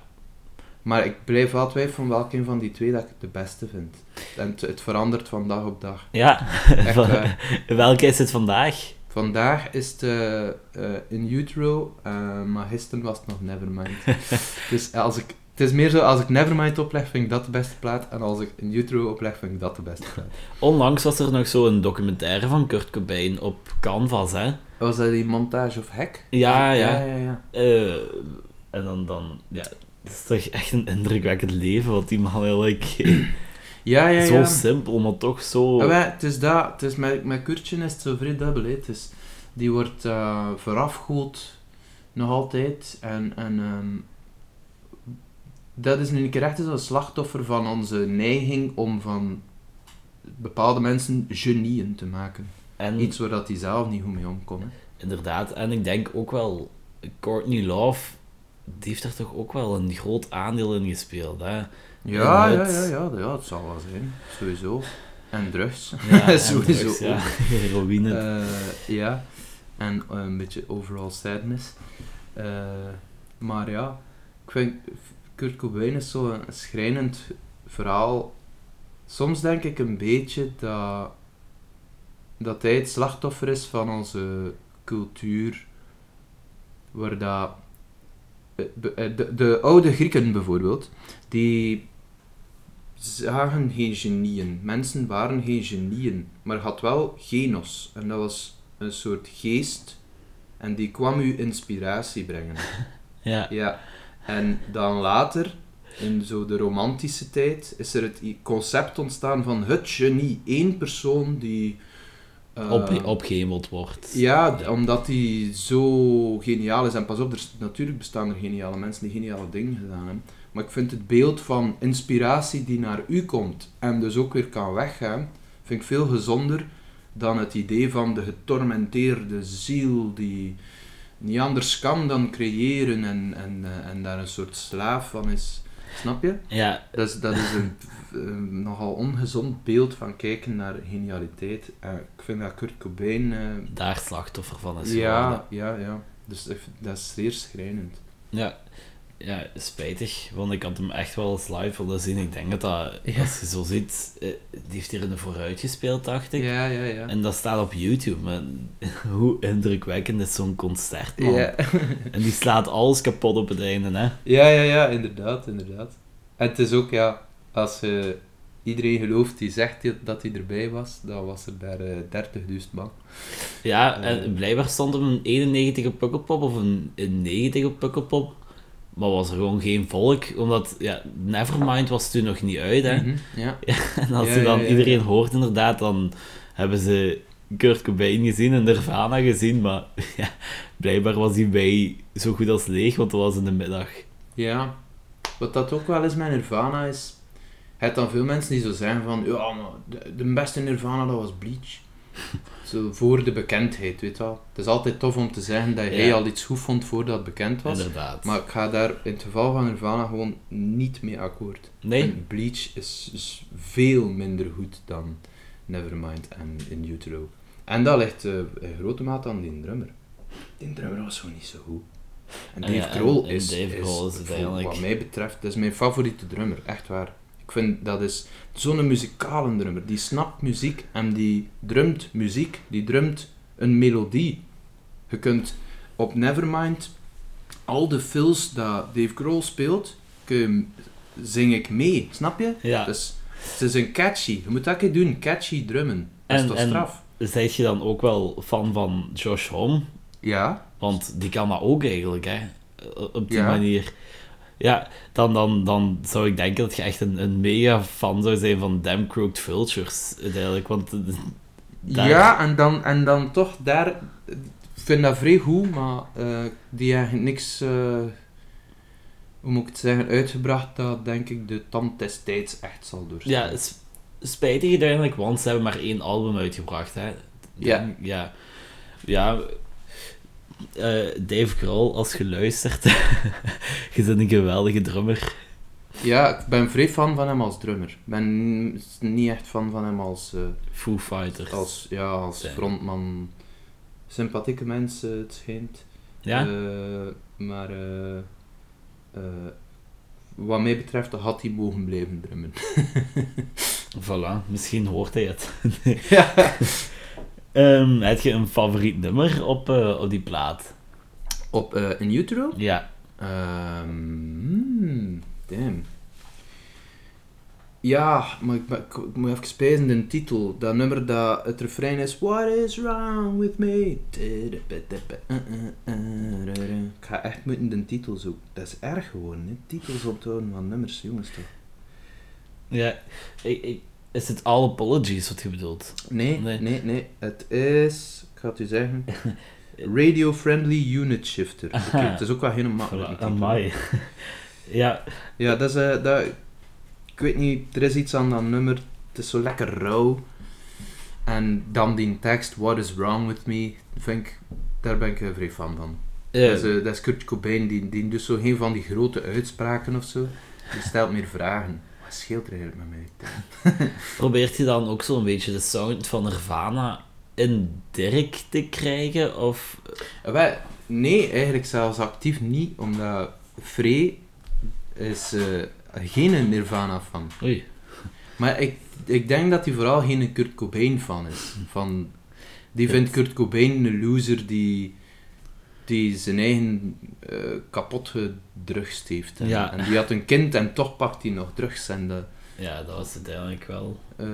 Maar ik blijf wel twijfelen van welke van die twee dat ik de beste vind. En het, het verandert van dag op dag. ja. Echt. <laughs> Welke is het vandaag? vandaag is het eh, eh, in utero, eh, maar gisteren was het nog Nevermind. <laughs> dus als ik, het is meer zo, als ik Nevermind opleg, vind ik dat de beste plaat. En als ik in utero opleg, vind ik dat de beste plaat. <laughs> Onlangs was er nog zo'n documentaire van Kurt Cobain op Canvas, hè? Was dat die montage of hack? Ja, ja. ja, ja, ja. Eh, en dan, dan, ja, het is toch echt een indrukwekkend leven wat die man eigenlijk... <clears throat> <clears throat> Ja, ja, Zo ja. simpel, maar toch zo... Ah, wij, het is dat, het is met, met Kurtje is het zo vrij dubbel. hè. Het is, die wordt eh voorafgehoeld nog altijd. En, en ehm, dat is nu een keer echt zo'n slachtoffer van onze neiging om van bepaalde mensen genieën te maken. en Iets waar dat die zelf niet goed mee om kon. hè. inderdaad, en ik denk ook wel, Courtney Love, die heeft er toch ook wel een groot aandeel in gespeeld, hè? Ja, ja, En ja, het- ja, ja, het zal wel zijn. Sowieso. En drugs. Ja, <laughs> Sowieso drugs, ja. <laughs> Heroïne. Eh, ja, en eh, een beetje overall sadness. Eh, maar ja, ik vind Kurt Cobain is zo'n schrijnend verhaal. Soms denk ik een beetje dat, dat hij het slachtoffer is van onze cultuur, waar dat... eh, eh, De, de oude Grieken bijvoorbeeld, die zagen geen genieën. Mensen waren geen genieën, maar had wel genos. En dat was een soort geest en die kwam u inspiratie brengen. <laughs> ja. Ja. En dan later, in zo de romantische tijd, is er het concept ontstaan van het genie. Eén persoon die... eh, Op, opgehemeld wordt. ja, omdat hij zo geniaal is. En pas op, er, is- natuurlijk bestaan er geniale mensen die geniale dingen gedaan hebben. Maar ik vind het beeld van inspiratie die naar u komt en dus ook weer kan weggaan, vind ik veel gezonder dan het idee van de getormenteerde ziel die niet anders kan dan creëren en, en, eh, en daar een soort slaaf van is. Snap je? Ja, Dat is, dat is een nogal ongezond beeld van kijken naar genialiteit. Eh, ik vind dat Kurt Cobain... eh, daar slachtoffer van is geworden. ja, ja, ja. Dus dat is zeer schrijnend. Ja, ja, spijtig, want ik had hem echt wel eens live willen zien. Ik denk dat dat, Ja. als je zo ziet, eh, die heeft hier in de vooruit gespeeld, dacht ik. Ja, ja, ja. En dat staat op YouTube. Maar <laughs> hoe indrukwekkend is zo'n concert, man. Ja. <laughs> En die slaat alles kapot op het einde, hè. ja, ja, ja, inderdaad, inderdaad. En het is ook, ja, als je iedereen gelooft die zegt dat hij erbij was, dan was er daar eh 30.000 man. Ja, en blijkbaar stond er een 91 op Pukkelpop of een, een 90 op Pukkelpop. Maar was er gewoon geen volk, omdat, ja, Nevermind was toen nog niet uit, hè. Mhm, Ja. <laughs> En als je dan iedereen hoort, inderdaad, dan hebben ze Kurt Cobain gezien en Nirvana gezien, maar <laughs> ja, blijkbaar was hij bij zo goed als leeg, want dat was in de middag. Ja. Wat dat ook wel is met Nirvana is... Je hebt dan veel mensen die zo zeggen van... Ja, maar de, de beste Nirvana, dat was Bleach. <laughs> Zo voor de bekendheid, weet je wel. Het is altijd tof om te zeggen dat jij Ja. al iets goed vond voordat het bekend was. Inderdaad. Maar ik ga daar in het geval van Nirvana gewoon niet mee akkoord. nee? En Bleach is, is veel minder goed dan Nevermind en In Utero. En dat ligt eh, in grote mate aan die drummer. Die drummer was gewoon niet zo goed. En En Dave Grohl is, is voor uiteindelijk- wat mij betreft, dat is mijn favoriete drummer, echt waar. Ik vind dat is zo'n muzikale drummer. Die snapt muziek en die drumt muziek. Die drumt een melodie. Je kunt op Nevermind al de fills dat Dave Grohl speelt, kun zing ik mee. Snap je? Ja. Dus het is een catchy. Je moet dat keer doen. Catchy drummen. Dat En- is toch en- straf? Zijt je dan ook wel fan van Josh Homme? Ja. Want die kan dat ook eigenlijk, hè. Op die Ja. manier. Ja, dan, dan, dan zou ik denken dat je echt een, een mega fan zou zijn van Damn Crooked Vultures, uiteindelijk. Want eh, daar- Ja, en dan, en dan toch daar... Ik vind dat vrij goed, maar eh, die hebben niks... eh, hoe moet ik het zeggen? Uitgebracht dat, denk ik, de tand des tijds echt zal doorstaan. Ja, spijtig uiteindelijk, want ze hebben maar één album uitgebracht. Hè. Ja. Ja. Ja. Eh, Dave Grohl, als je luistert, <laughs> je bent een geweldige drummer. Ja, ik ben vrij fan van hem als drummer. Ik ben niet echt fan van hem als... eh, Foo Fighters. als, ja, als Ja. frontman. Sympathieke mensen, het schijnt. Ja? Eh, maar wat mij betreft had hij mogen blijven drummen. <laughs> Voilà, misschien hoort hij het. ja. <laughs> Ehm, heb je een favoriet nummer op, eh, op die plaat? Op eh In Utero? Ja. Ehm, hmm, damn. Ja, maar ik, ben- ik, ik moet even spijzen de titel. Dat nummer dat het refrein is What is wrong with me? Ik ga echt moeten de titel zoeken. Dat is erg gewoon, hè? Titels onthouden van nummers, jongens toch. Ja, ik, ik, is het All Apologies wat je bedoelt? Nee, Nee. nee, nee, Het is, ik ga het u zeggen, <laughs> Radio Friendly Unit Shifter. <laughs> Oké, het is ook wel heel makkelijk. Amai. <laughs> ja, Ja, dat is, eh, dat, ik weet niet, er is iets aan dat nummer, het is zo lekker rauw. En dan die tekst, What is wrong with me, vind ik, daar ben ik eh, vrij fan van. Dat, is, eh, dat is Kurt Cobain, die, die doet zo geen van die grote uitspraken of zo. Die stelt meer vragen. Scheelt er eigenlijk met mij? <laughs> probeert je dan ook zo'n beetje de sound van Nirvana in Dirk te krijgen? Of... Eh, nee, eigenlijk zelfs actief niet, omdat Frey is eh, geen Nirvana-fan. Oei. Maar ik, ik denk dat hij vooral geen Kurt Cobain-fan is. Van, die vindt Kurt Cobain een loser die, die zijn eigen eh, kapot gedrugst heeft. En, Ja. en die had een kind en toch pakt hij nog drugs. En de, Ja, dat was uiteindelijk wel eh,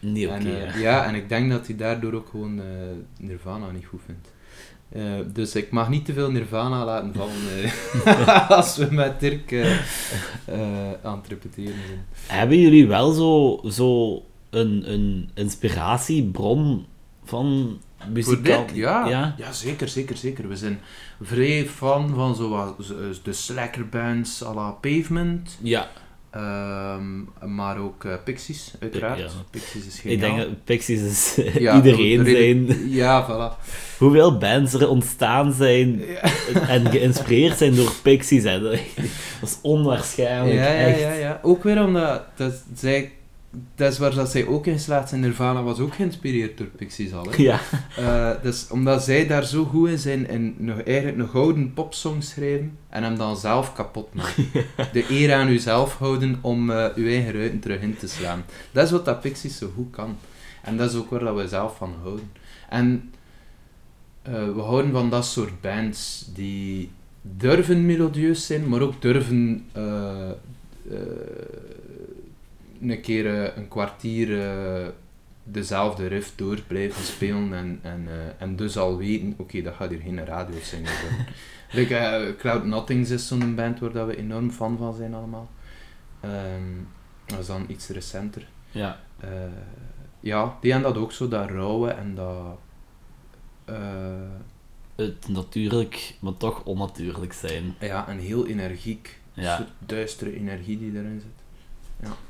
niet oké. eh, ja, en ik denk dat hij daardoor ook gewoon Nirvana niet goed vindt. Dus ik mag niet te veel Nirvana laten vallen <laughs> <laughs> als we met Dirk aan het repeteren zijn. Hebben jullie wel zo, zo een, een inspiratiebron van Voor muzikant? dit? Ja. ja. Ja. zeker, zeker, zeker. We zijn vrij fan van zoals eh, de slacker bands à la Pavement, Ja, ehm, maar ook eh, Pixies, uiteraard. Ja. Pixies is ik denk dat Pixies is Ja, <laughs> iedereen zijn. Ja, voilà. Hoeveel bands er ontstaan zijn en geïnspireerd zijn door Pixies. Hè. Dat is onwaarschijnlijk. Ja, ja, echt. ja, ja. Ook weer omdat dat zij, dat is waar dat zij ook in geslaagd zijn. Nirvana was ook geïnspireerd door Pixies al. Hè? Ja. Eh, dus omdat zij daar zo goed in zijn en nog, eigenlijk nog gouden popsongs schrijven en hem dan zelf kapot maken. <laughs> De eer aan uzelf houden om eh uw eigen ruiten terug in te slaan. Dat is wat dat Pixies zo goed kan. En dat is ook waar dat we zelf van houden. En eh, we houden van dat soort bands die durven melodieus zijn, maar ook durven een keer eh, een kwartier eh, dezelfde riff door blijven spelen en, en, eh, en dus al weten, oké, dat gaat hier geen radiosinger worden. <laughs> like, Cloud Nothings is zo'n band waar dat we enorm fan van zijn allemaal. Ehm, dat is dan iets recenter. ja. Ja, die hebben dat ook zo, dat rauwe en dat... Het natuurlijk, maar toch onnatuurlijk zijn. ja, en heel energiek. Ja. Een soort duistere energie die erin zit.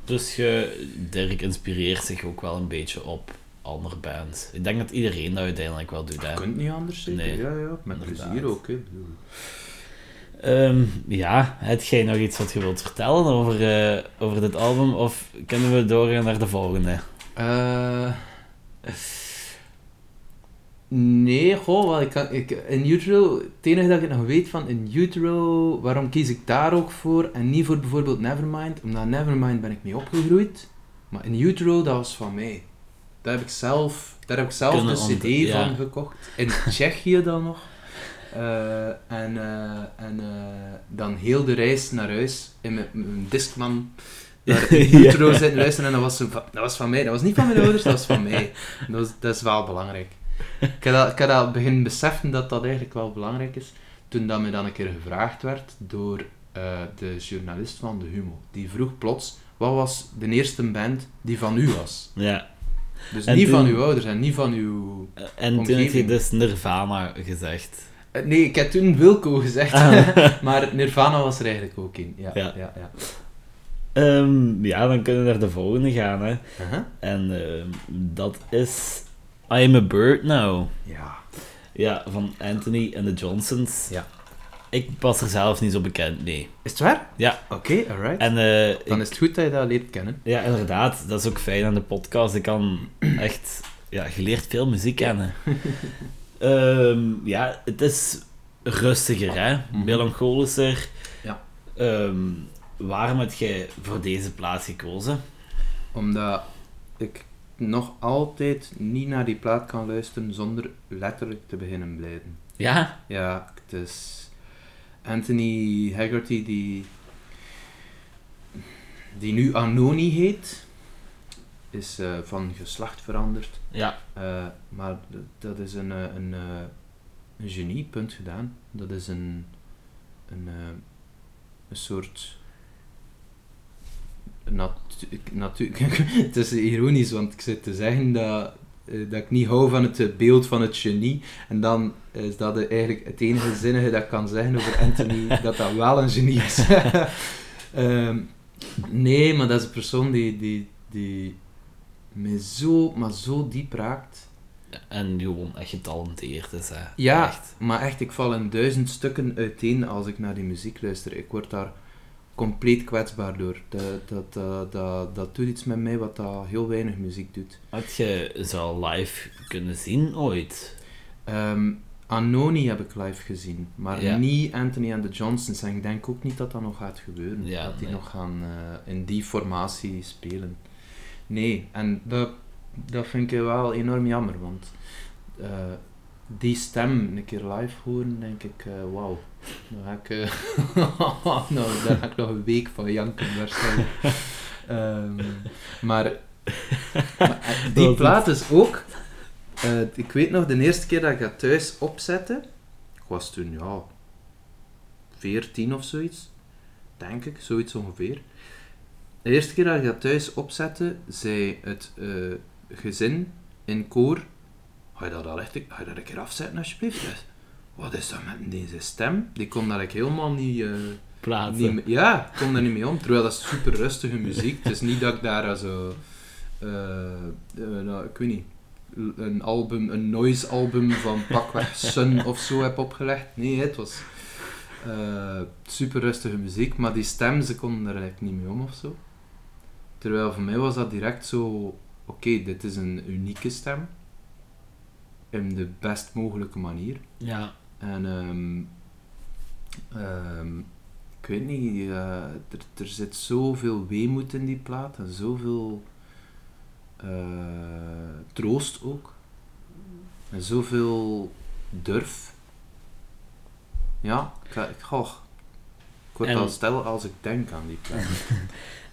Dus je, Dirk inspireert zich ook wel een beetje op andere bands. Ik denk dat iedereen dat uiteindelijk wel doet. Hè. Je kunt niet anders zeker. Nee, ja, ja, met inderdaad. plezier ook. Hè. Ehm, ja, heb jij nog iets wat je wilt vertellen over, eh, over dit album? Of kunnen we doorgaan naar de volgende? Eh, nee, goh, wel, ik kan, ik, in utero, het enige dat ik nog weet van in utero, waarom kies ik daar ook voor en niet voor bijvoorbeeld Nevermind? Omdat Nevermind ben ik mee opgegroeid, maar in utero, dat was van mij. Daar heb ik zelf, daar heb ik zelf Kunnen de ont- cd ja. van gekocht, in Tsjechië dan nog. Eh, en eh, en eh, dan heel de reis naar huis in mijn, mijn Discman naar in <laughs> Ja. utero zitten luisteren en dat was, van, dat was van mij. Dat was niet van mijn ouders, dat was van mij. Dat, was, dat is wel belangrijk. Ik heb dat, ik heb dat beginnen beseffen dat dat eigenlijk wel belangrijk is, toen dat mij dan een keer gevraagd werd door eh, de journalist van de Humo. Die vroeg plots, wat was de eerste band die van u was? Ja. Dus En niet toen- van uw ouders en niet van uw... En toen heb je dus Nirvana gezegd. Eh, Nee, ik heb toen Wilco gezegd, Ah. <laughs> maar Nirvana was er eigenlijk ook in. Ja, Ja. ja. ja, Ehm, ja, dan kunnen we naar de volgende gaan. Hè. En ehm, dat is I'm a Bird Now. Ja. Ja, van Anthony and the Johnsons. Ja. Ik was er zelf niet zo bekend mee. Is het waar? Ja. Oké, alright. En eh, Dan ik- is het goed dat je dat leert kennen. ja, inderdaad, dat is ook fijn aan de podcast. Ik kan <clears throat> echt, ja, je leert veel muziek kennen. <laughs> Ehm, ja, het is rustiger, hè? Mhm. Melancholischer. Ja. Ehm, waarom heb jij voor deze plaats gekozen? Omdat ik nog altijd niet naar die plaat kan luisteren zonder letterlijk te beginnen blijven. Ja? Ja, het is Anthony Haggerty die, die nu Anoni heet, is eh, van geslacht veranderd. Ja. Eh, maar dat is een, eh, een, een genie, punt gedaan. Dat is een, een, een soort natuurlijk, <laughs> het is ironisch, want ik zit te zeggen dat, eh, dat ik niet hou van het beeld van het genie. En dan is dat eigenlijk het enige zinnige dat ik kan zeggen over Anthony, <laughs> dat dat wel een genie is. <laughs> Ehm, nee, maar dat is een persoon die, die, die me zo, maar zo diep raakt. En gewoon echt getalenteerd is, hè. Ja, Echt. maar echt, ik val in duizend stukken uiteen als ik naar die muziek luister. Ik word daar compleet kwetsbaar door. Dat, dat, dat, dat, dat doet iets met mij wat dat heel weinig muziek doet. Had je ze al live kunnen zien ooit? Ehm Anoni heb ik live gezien, maar Ja. niet Anthony and the Johnsons. En ik denk ook niet dat dat nog gaat gebeuren. Ja, dat die nee. nog gaan eh, in die formatie spelen. Nee, en dat, dat vind ik wel enorm jammer, want eh, die stem een keer live horen, denk ik, eh, wauw. Dan ga ik, eh, <laughs> nou, daar ga ik nog een week van janken waarschijnlijk. <laughs> Ehm, maar, maar, eh, <laughs> die plaat is ook... ik weet nog, de eerste keer dat ik dat thuis opzette, ik was toen, ja, 14 of zoiets, denk ik, zoiets ongeveer. De eerste keer dat ik dat thuis opzette, zei het gezin in koor, ga je dat, al echt, ga je dat een keer afzetten alsjeblieft? Wat is dat met deze stem? Die kon dat ik helemaal niet... Plaatsen. niet ja, ik kom daar niet mee om. Terwijl dat is super rustige muziek. Het is niet dat ik daar zo... eh, eh, nou, ik weet niet. Een album, een noise album van pakweg Sun of zo heb opgelegd. Nee, het was super rustige muziek. Maar die stem, ze konden daar eigenlijk niet mee om of zo. Terwijl voor mij was dat direct zo... Oké, dit is een unieke stem. In de best mogelijke manier. Ja. En ehm, ehm, ik weet niet, eh, er, er zit zoveel weemoed in die plaat en zoveel eh, troost ook. En zoveel durf. Ja, ik, ga- ik, goh, ik word En- al stil als ik denk aan die plaat. <laughs>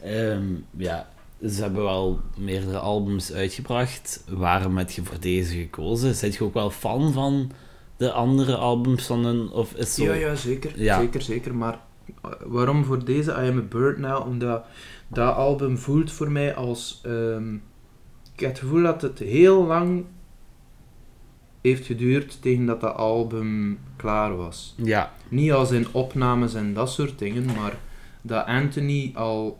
Ehm, ja, ze hebben wel meerdere albums uitgebracht. Waarom heb je voor deze gekozen? Zijn je ook wel fan van de andere albums van een... Of is zo... Ja, ja, zeker. Ja. Zeker, zeker. Maar eh, waarom voor deze I Am a Bird Now? Omdat dat album voelt voor mij als... ehm, ik heb het gevoel dat het heel lang heeft geduurd tegen dat dat album klaar was. Ja, Niet als in opnames en dat soort dingen, maar dat Anthony al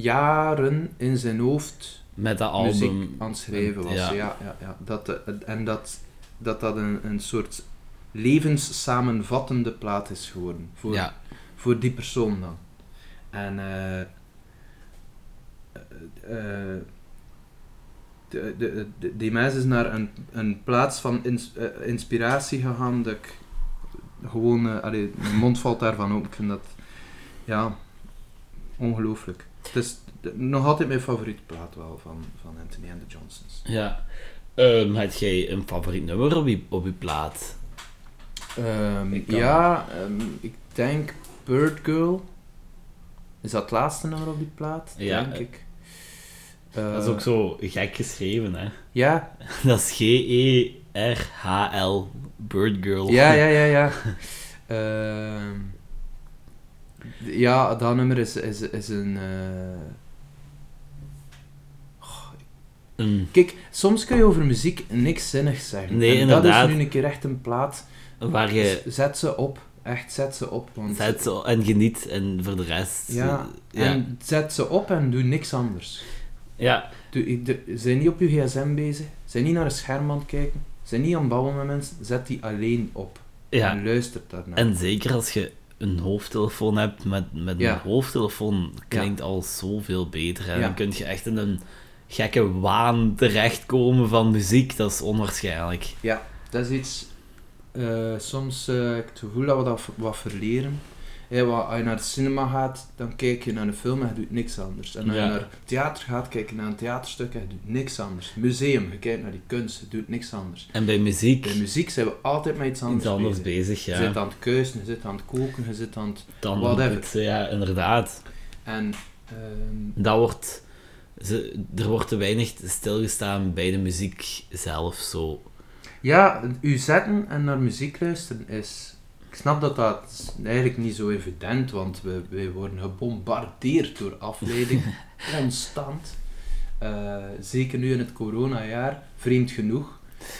jaren in zijn hoofd met dat muziek album... aan het schrijven was. Ja. Ja. Ja, ja, Dat, de- en dat dat, dat een, een soort levenssamenvattende plaat is geworden. Voor, Ja, voor die persoon dan. En eh, eh, eh, de, de, de- die mens is naar een, een plaats van ins- eh, inspiratie gegaan dat ik gewoon, eh, allee, mijn mond valt daarvan open. Ik vind dat, ja, ongelooflijk. Het is nog altijd mijn favoriete plaat wel van, van Anthony and the Johnsons. ja. Ehm had jij een favoriet nummer op je, op je plaat? Ehm, Ik ja, ehm, ik denk Bird Girl. Is dat het laatste nummer op die plaat? Ja, denk eh, ik. dat is Eh, ook zo gek geschreven, hè? Ja, <laughs> Dat is G-E-R-H-L, Bird Girl. ja, ja, ja. ja. <laughs> Ehm, ja, dat nummer is, is, is een... eh, Een, Kijk, soms kun je over muziek niks zinnigs zeggen. Nee, en inderdaad. dat is nu een keer echt een plaat. waar je Zet ze op. Echt, zet ze op. Want, zet zo en geniet en voor de rest... Ja, ja. en zet ze op en doe niks anders. ja. Doe, de- zijn niet op je gsm bezig. Zijn niet naar een scherm aan het kijken. Zijn niet aan het babbelen met mensen. Zet die alleen op. ja. En luister daarnaar. En zeker als je een hoofdtelefoon hebt, met, met Ja. een hoofdtelefoon klinkt al zoveel beter. En dan kun je echt in een gekke waan terechtkomen van muziek. Dat is onwaarschijnlijk. Ja, dat is iets... eh, soms eh, heb ik het gevoel dat we dat wat verleren. Wat, als je naar de cinema gaat, dan kijk je naar een film en je doet niks anders. En als Ja. je naar theater gaat, kijk je naar een theaterstuk en je doet niks anders. Museum, je kijkt naar die kunst, je doet niks anders. En bij muziek Bij muziek zijn we altijd met iets anders, iets anders bezig. bezig, Je ja. zit aan het keuzen, je zit aan het koken, je zit aan het... Dan whatever. het, ja, inderdaad. En... ehm, Dat wordt... Ze, er wordt te weinig stilgestaan bij de muziek zelf, zo. Ja, u zetten en naar muziek luisteren is ik snap dat dat eigenlijk niet zo evident, want we, wij worden gebombardeerd door afleiding, <laughs> constant. Eh, zeker nu in het coronajaar, vreemd genoeg.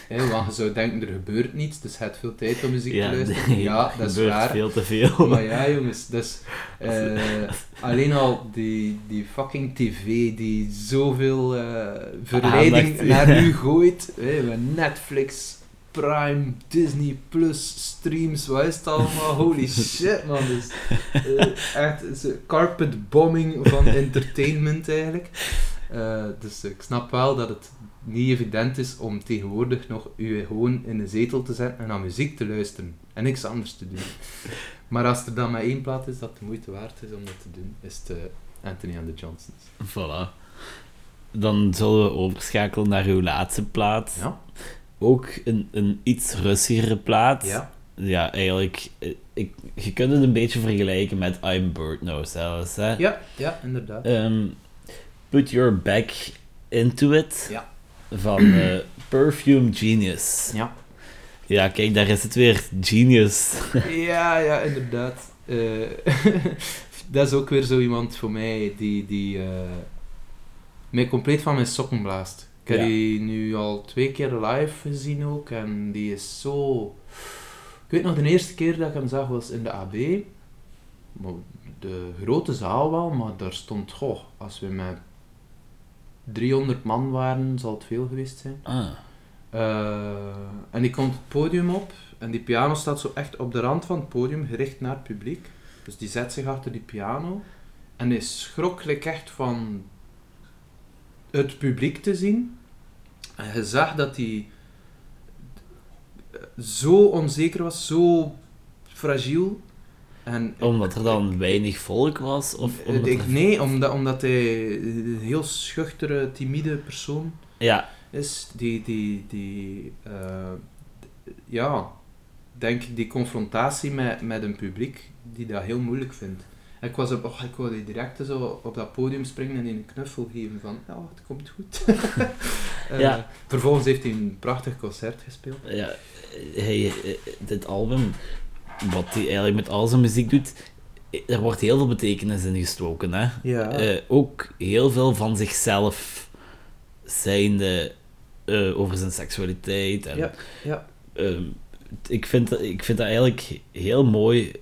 Hè, want je zou denken, er gebeurt niets, dus je hebt veel tijd om muziek Ja, te <laughs> luisteren. nee, ja, dat is waar. veel te veel. Maar ja, jongens, dus <laughs> eh, alleen al die, die fucking tv die zoveel eh, verleiding Aandacht, naar u gooit. Hè, Netflix, Prime, Disney Plus, streams, wat is het allemaal? Holy <laughs> shit, man. Dus, eh, echt een carpet bombing van <laughs> entertainment eigenlijk. Eh, dus ik snap wel dat het niet evident is om tegenwoordig nog u gewoon in de zetel te zetten en naar muziek te luisteren. En niks anders te doen. Maar als er dan maar één plaat is dat de moeite waard is om dat te doen, is het eh, Anthony and the Johnsons. Voilà. Dan zullen we overschakelen naar uw laatste plaat. Ja? Ook een, een iets rustigere plaat. Ja. Ja, eigenlijk... eh, Ik, je kunt het een beetje vergelijken met I'm Bird Now zelfs. Hè? Ja, ja, inderdaad. Ehm, put Your Back Into It Ja. van eh, Perfume Genius. Ja. Ja, kijk, daar is het weer. Genius. <laughs> Ja, ja, inderdaad. Eh, <laughs> dat is ook weer zo iemand voor mij die, die eh, mij compleet van mijn sokken blaast. Ik heb Ja. die nu al twee keer live gezien ook en die is zo... Ik weet nog, de eerste keer dat ik hem zag was in de AB. De grote zaal wel, maar daar stond, goh, als we met 300 man waren, zal het veel geweest zijn. Ah. Eh, en die komt het podium op en die piano staat zo echt op de rand van het podium, gericht naar het publiek. Dus die zet zich achter die piano en is schrokkelijk echt van het publiek te zien. En je zag dat hij zo onzeker was, zo fragiel. En Omdat er dan weinig volk was? Of omdat ik, nee, omdat, omdat hij een heel schuchtere, timide persoon Ja, is die, die, die eh, ja, denk ik, die confrontatie met, met een publiek die dat heel moeilijk vindt. Ik was op, oh, ik wou die direct zo op dat podium springen en een knuffel geven van, ja, het komt goed. <laughs> Eh, Ja. Vervolgens heeft hij een prachtig concert gespeeld. ja hij, eh, dit album, wat hij eigenlijk met al zijn muziek doet, eh, er wordt heel veel betekenis in gestoken. Hè? Ja. Ook heel veel van zichzelf zijnde over zijn seksualiteit. En, Ja, ja. ehm, ik, vind, ik vind dat eigenlijk heel mooi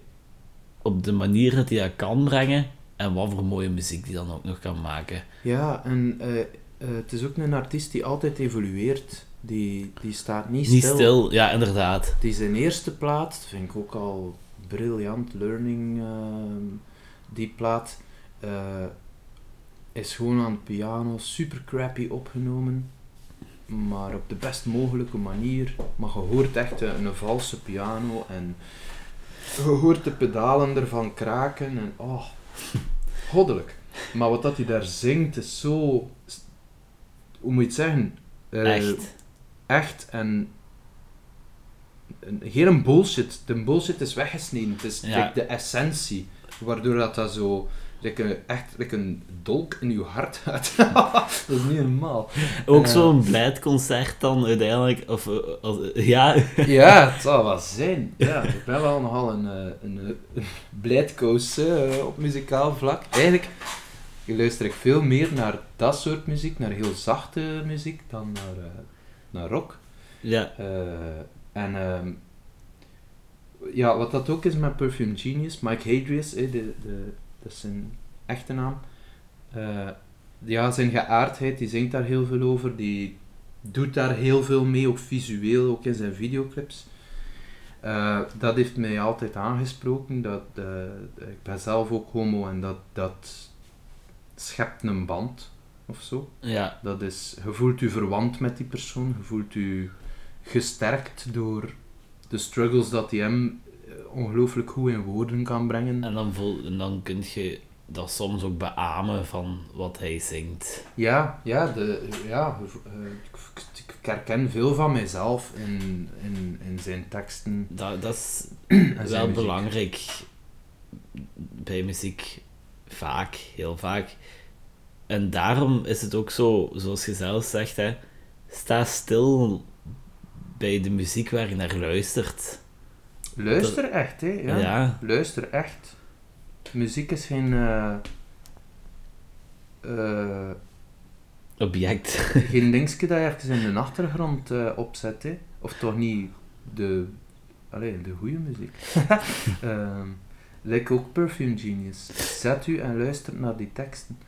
op de manier dat hij dat kan brengen en wat voor mooie muziek hij dan ook nog kan maken. ja, en eh, eh, het is ook een artiest die altijd evolueert. Die, die staat niet, Niet stil, ja, inderdaad. Die zijn eerste plaat, vind ik ook al briljant, Learning, ehm, die plaat, eh, is gewoon aan het piano, super crappy opgenomen, maar op de best mogelijke manier. Maar je hoort echt een, een valse piano en je hoort de pedalen ervan kraken en oh, goddelijk. Maar wat dat hij daar zingt is zo, hoe moet je het zeggen? Eh, Echt. echt en een- geen een bullshit. De bullshit is weggesneden. Het is Ja. de essentie, waardoor dat, dat zo like een, echt like een dolk in je hart <laughs> gaat. <laughs> dat is niet normaal. Ook Eh. zo'n blijd concert dan uiteindelijk. Of, eh, als, ja, <laughs> Ja, het zal wel zijn. Ja, ik ben wel nogal een, eh, een, een, een blijdkoos eh, op muzikaal vlak. Eigenlijk luister ik veel meer naar dat soort muziek, naar heel zachte muziek, dan naar, eh, naar rock. ja, Eh, en ehm, ja, wat dat ook is met Perfume Genius, Mike Hadrius, eh, de, de, dat is zijn echte naam. Eh, ja, zijn geaardheid, die zingt daar heel veel over, die doet daar heel veel mee, ook visueel, ook in zijn videoclips. Eh, dat heeft mij altijd aangesproken, dat, eh, ik ben zelf ook homo en dat, dat schept een band, of zo. ja, Dat is, je voelt je verwant met die persoon, je voelt je gesterkt door de struggles dat hij hem ongelooflijk goed in woorden kan brengen. en dan, voel, en dan kun je dat soms ook beamen van wat hij zingt. Ja, ja, de, ja eh, ik, herken veel van mijzelf in, in, in zijn teksten. Dat, dat is <clears throat> wel muziek. belangrijk bij muziek. Vaak, heel vaak. En daarom is het ook zo, zoals je zelf zegt, hè, sta stil bij de muziek waar je naar luistert. Luister echt, hè. Ja. Ja. Luister echt. Muziek is geen... eh, eh, object. <laughs> geen dingetje dat je even in de achtergrond eh, opzet, hè. Of toch niet de... Allee, de goede muziek. <laughs> Like ook Perfume Genius. Zet u en luistert naar die teksten.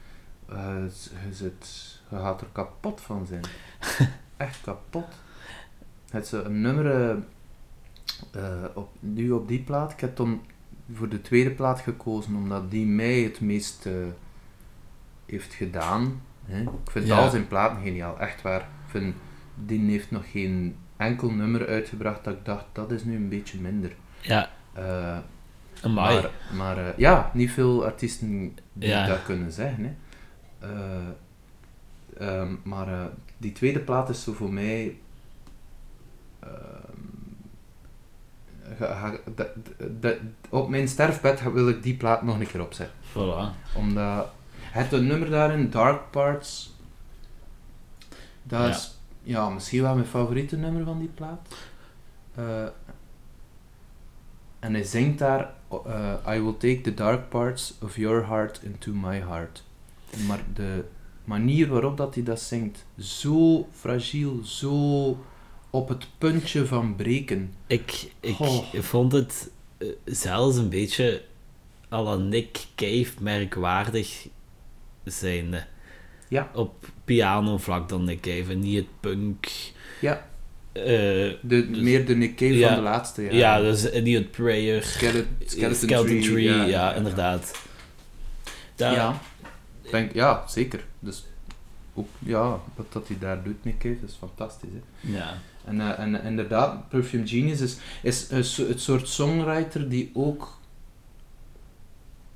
Je, zit, je gaat er kapot van zijn. <laughs> Echt kapot. Het is een nummer eh, op, nu op die plaat. Ik heb dan voor de tweede plaat gekozen omdat die mij het meest eh, heeft gedaan. Hè. Ik vind Ja. al zijn platen geniaal, echt waar. Ik vind, die heeft nog geen enkel nummer uitgebracht dat ik dacht, dat is nu een beetje minder. Ja, amai. maar maar ja, niet veel artiesten die Ja. dat kunnen zeggen. Hè. Eh, ehm, maar die tweede plaat is zo voor mij. ehm, ga- ga- dat- dat- op mijn sterfbed wil ik die plaat nog een keer opzetten. Voilà. Omdat het een nummer daarin, Dark Parts, dat Ja. is ja, misschien wel mijn favoriete nummer van die plaat. Eh, en hij zingt daar, eh, I will take the dark parts of your heart into my heart. Maar de manier waarop dat hij dat zingt, zo fragiel, zo op het puntje van breken. Ik, ik Oh. vond het eh, zelfs een beetje à la Nick Cave merkwaardig zijnde. Ja. Op piano-vlak dan Nick Cave en niet het punk. Ja. eh, De, Dus- meer de Nick Cave Ja. van de laatste ja. jaren. dus niet het Prayer. Skeleton, Skeleton, Skeleton Tree, Tree, ja, inderdaad. Daar- Ja, denk, ja, zeker. Dus ook, ja, wat dat hij daar doet, Nick Cave, is fantastisch. Hè. ja. En, eh, en inderdaad, Perfume Genius is, is het soort songwriter die ook,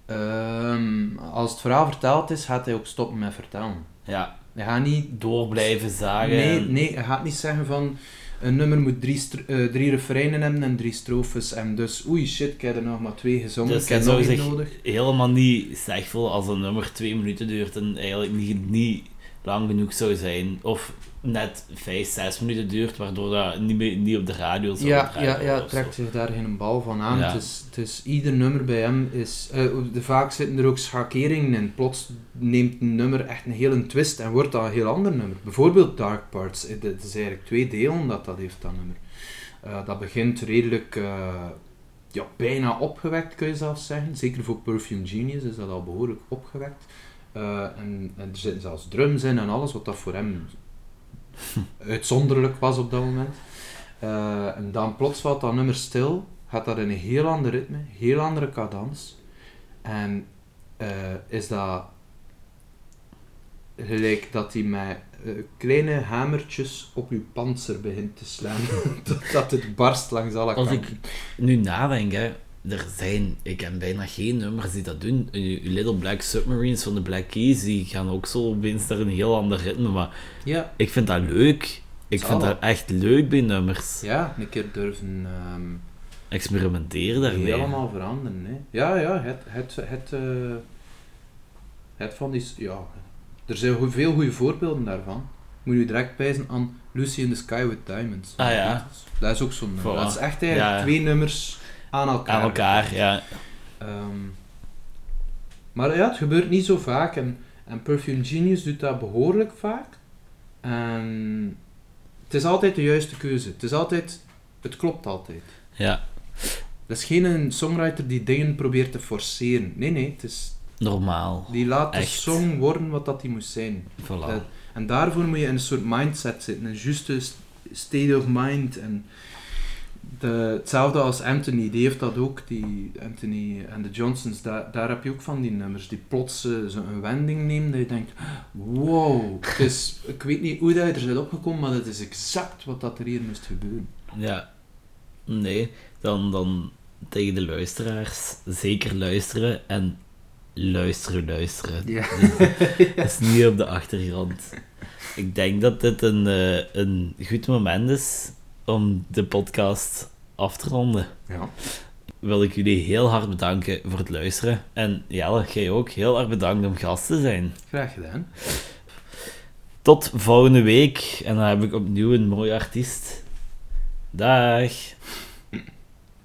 ehm, als het verhaal verteld is, gaat hij ook stoppen met vertellen. ja, Hij gaat niet, door blijven zagen. nee, nee, hij gaat niet zeggen van, een nummer moet drie, eh, drie refreinen hebben en drie strofes, en dus, oei shit, ik heb er nog maar twee gezongen, Dus ik heb nog één nodig. helemaal niet slecht als een nummer twee minuten duurt en eigenlijk niet, niet lang genoeg zou zijn. Of net vijf, zes minuten duurt, waardoor dat niet, meer, niet op de radio zou Ja, ja, ja, zo. trekt zich daar geen bal van aan. Ja. Het, is, het is, ieder nummer bij hem is... eh, de, vaak zitten er ook schakeringen in. Plots neemt een nummer echt een hele twist en wordt dat een heel ander nummer. Bijvoorbeeld Dark Parts. eh, Het is eigenlijk twee delen dat dat heeft, dat nummer. Eh, dat begint redelijk... eh, ja, bijna opgewekt, kun je zelfs zeggen. Zeker voor Perfume Genius is dat al behoorlijk opgewekt. Eh, en, en er zitten zelfs drums in en alles, wat dat voor hem <laughs> uitzonderlijk was op dat moment. Eh, en dan plots valt dat nummer stil, gaat dat in een heel ander ritme, heel andere cadans. En eh, is dat gelijk dat hij met kleine hamertjes op uw panzer begint te slaan, <laughs> totdat het barst langs alle Als kanten. ik nu nadenk, hè, er zijn, ik ken bijna geen nummers die dat doen. Eh, Little Black Submarines van de Black Keys, die gaan ook zo opeens naar een heel ander ritme, maar Ja, ik vind dat leuk. Ik Zal vind dat echt leuk bij nummers. ja, een keer durven ehm, Experimenteer daarmee. helemaal veranderen. Hè. Ja, ja, het, het, het, eh, het van die... Ja, er zijn veel goede voorbeelden daarvan. Moet je direct wijzen aan Lucy in the Sky with Diamonds. Ah, ja. Dat is ook zo'n nummer. Voilà. Dat is echt eigenlijk Ja. twee nummers aan elkaar. Aan elkaar, ja. Ehm, maar ja, het gebeurt niet zo vaak. En, en Perfume Genius doet dat behoorlijk vaak. En het is altijd de juiste keuze. Het is altijd... Het klopt altijd. Ja, Dat is geen een songwriter die dingen probeert te forceren. Nee, nee. Het is, normaal. die laat de song worden wat dat die moet zijn. Voilà. Dat- en daarvoor moet je in een soort mindset zitten. Een juiste st- state of mind. En de, hetzelfde als Anthony. Die heeft dat ook. Die Anthony en de Johnsons. Daar, daar heb je ook van die nummers. Die plots eh, zo een wending nemen. Dat je denkt... Wow. Het is, ik weet niet hoe dat je er bent opgekomen. Maar het is exact wat dat er hier moest gebeuren. Ja. Nee, dan, dan tegen de luisteraars zeker luisteren en luisteren, luisteren. Ja. <laughs> Dat is niet op de achtergrond. Ik denk dat dit een, eh, een goed moment is om de podcast af te ronden. Ja. Wil ik jullie heel hard bedanken voor het luisteren. En Jelle, jij ook heel erg bedankt om gast te zijn. Graag gedaan. Tot volgende week. En dan heb ik opnieuw een mooie artiest. Dag.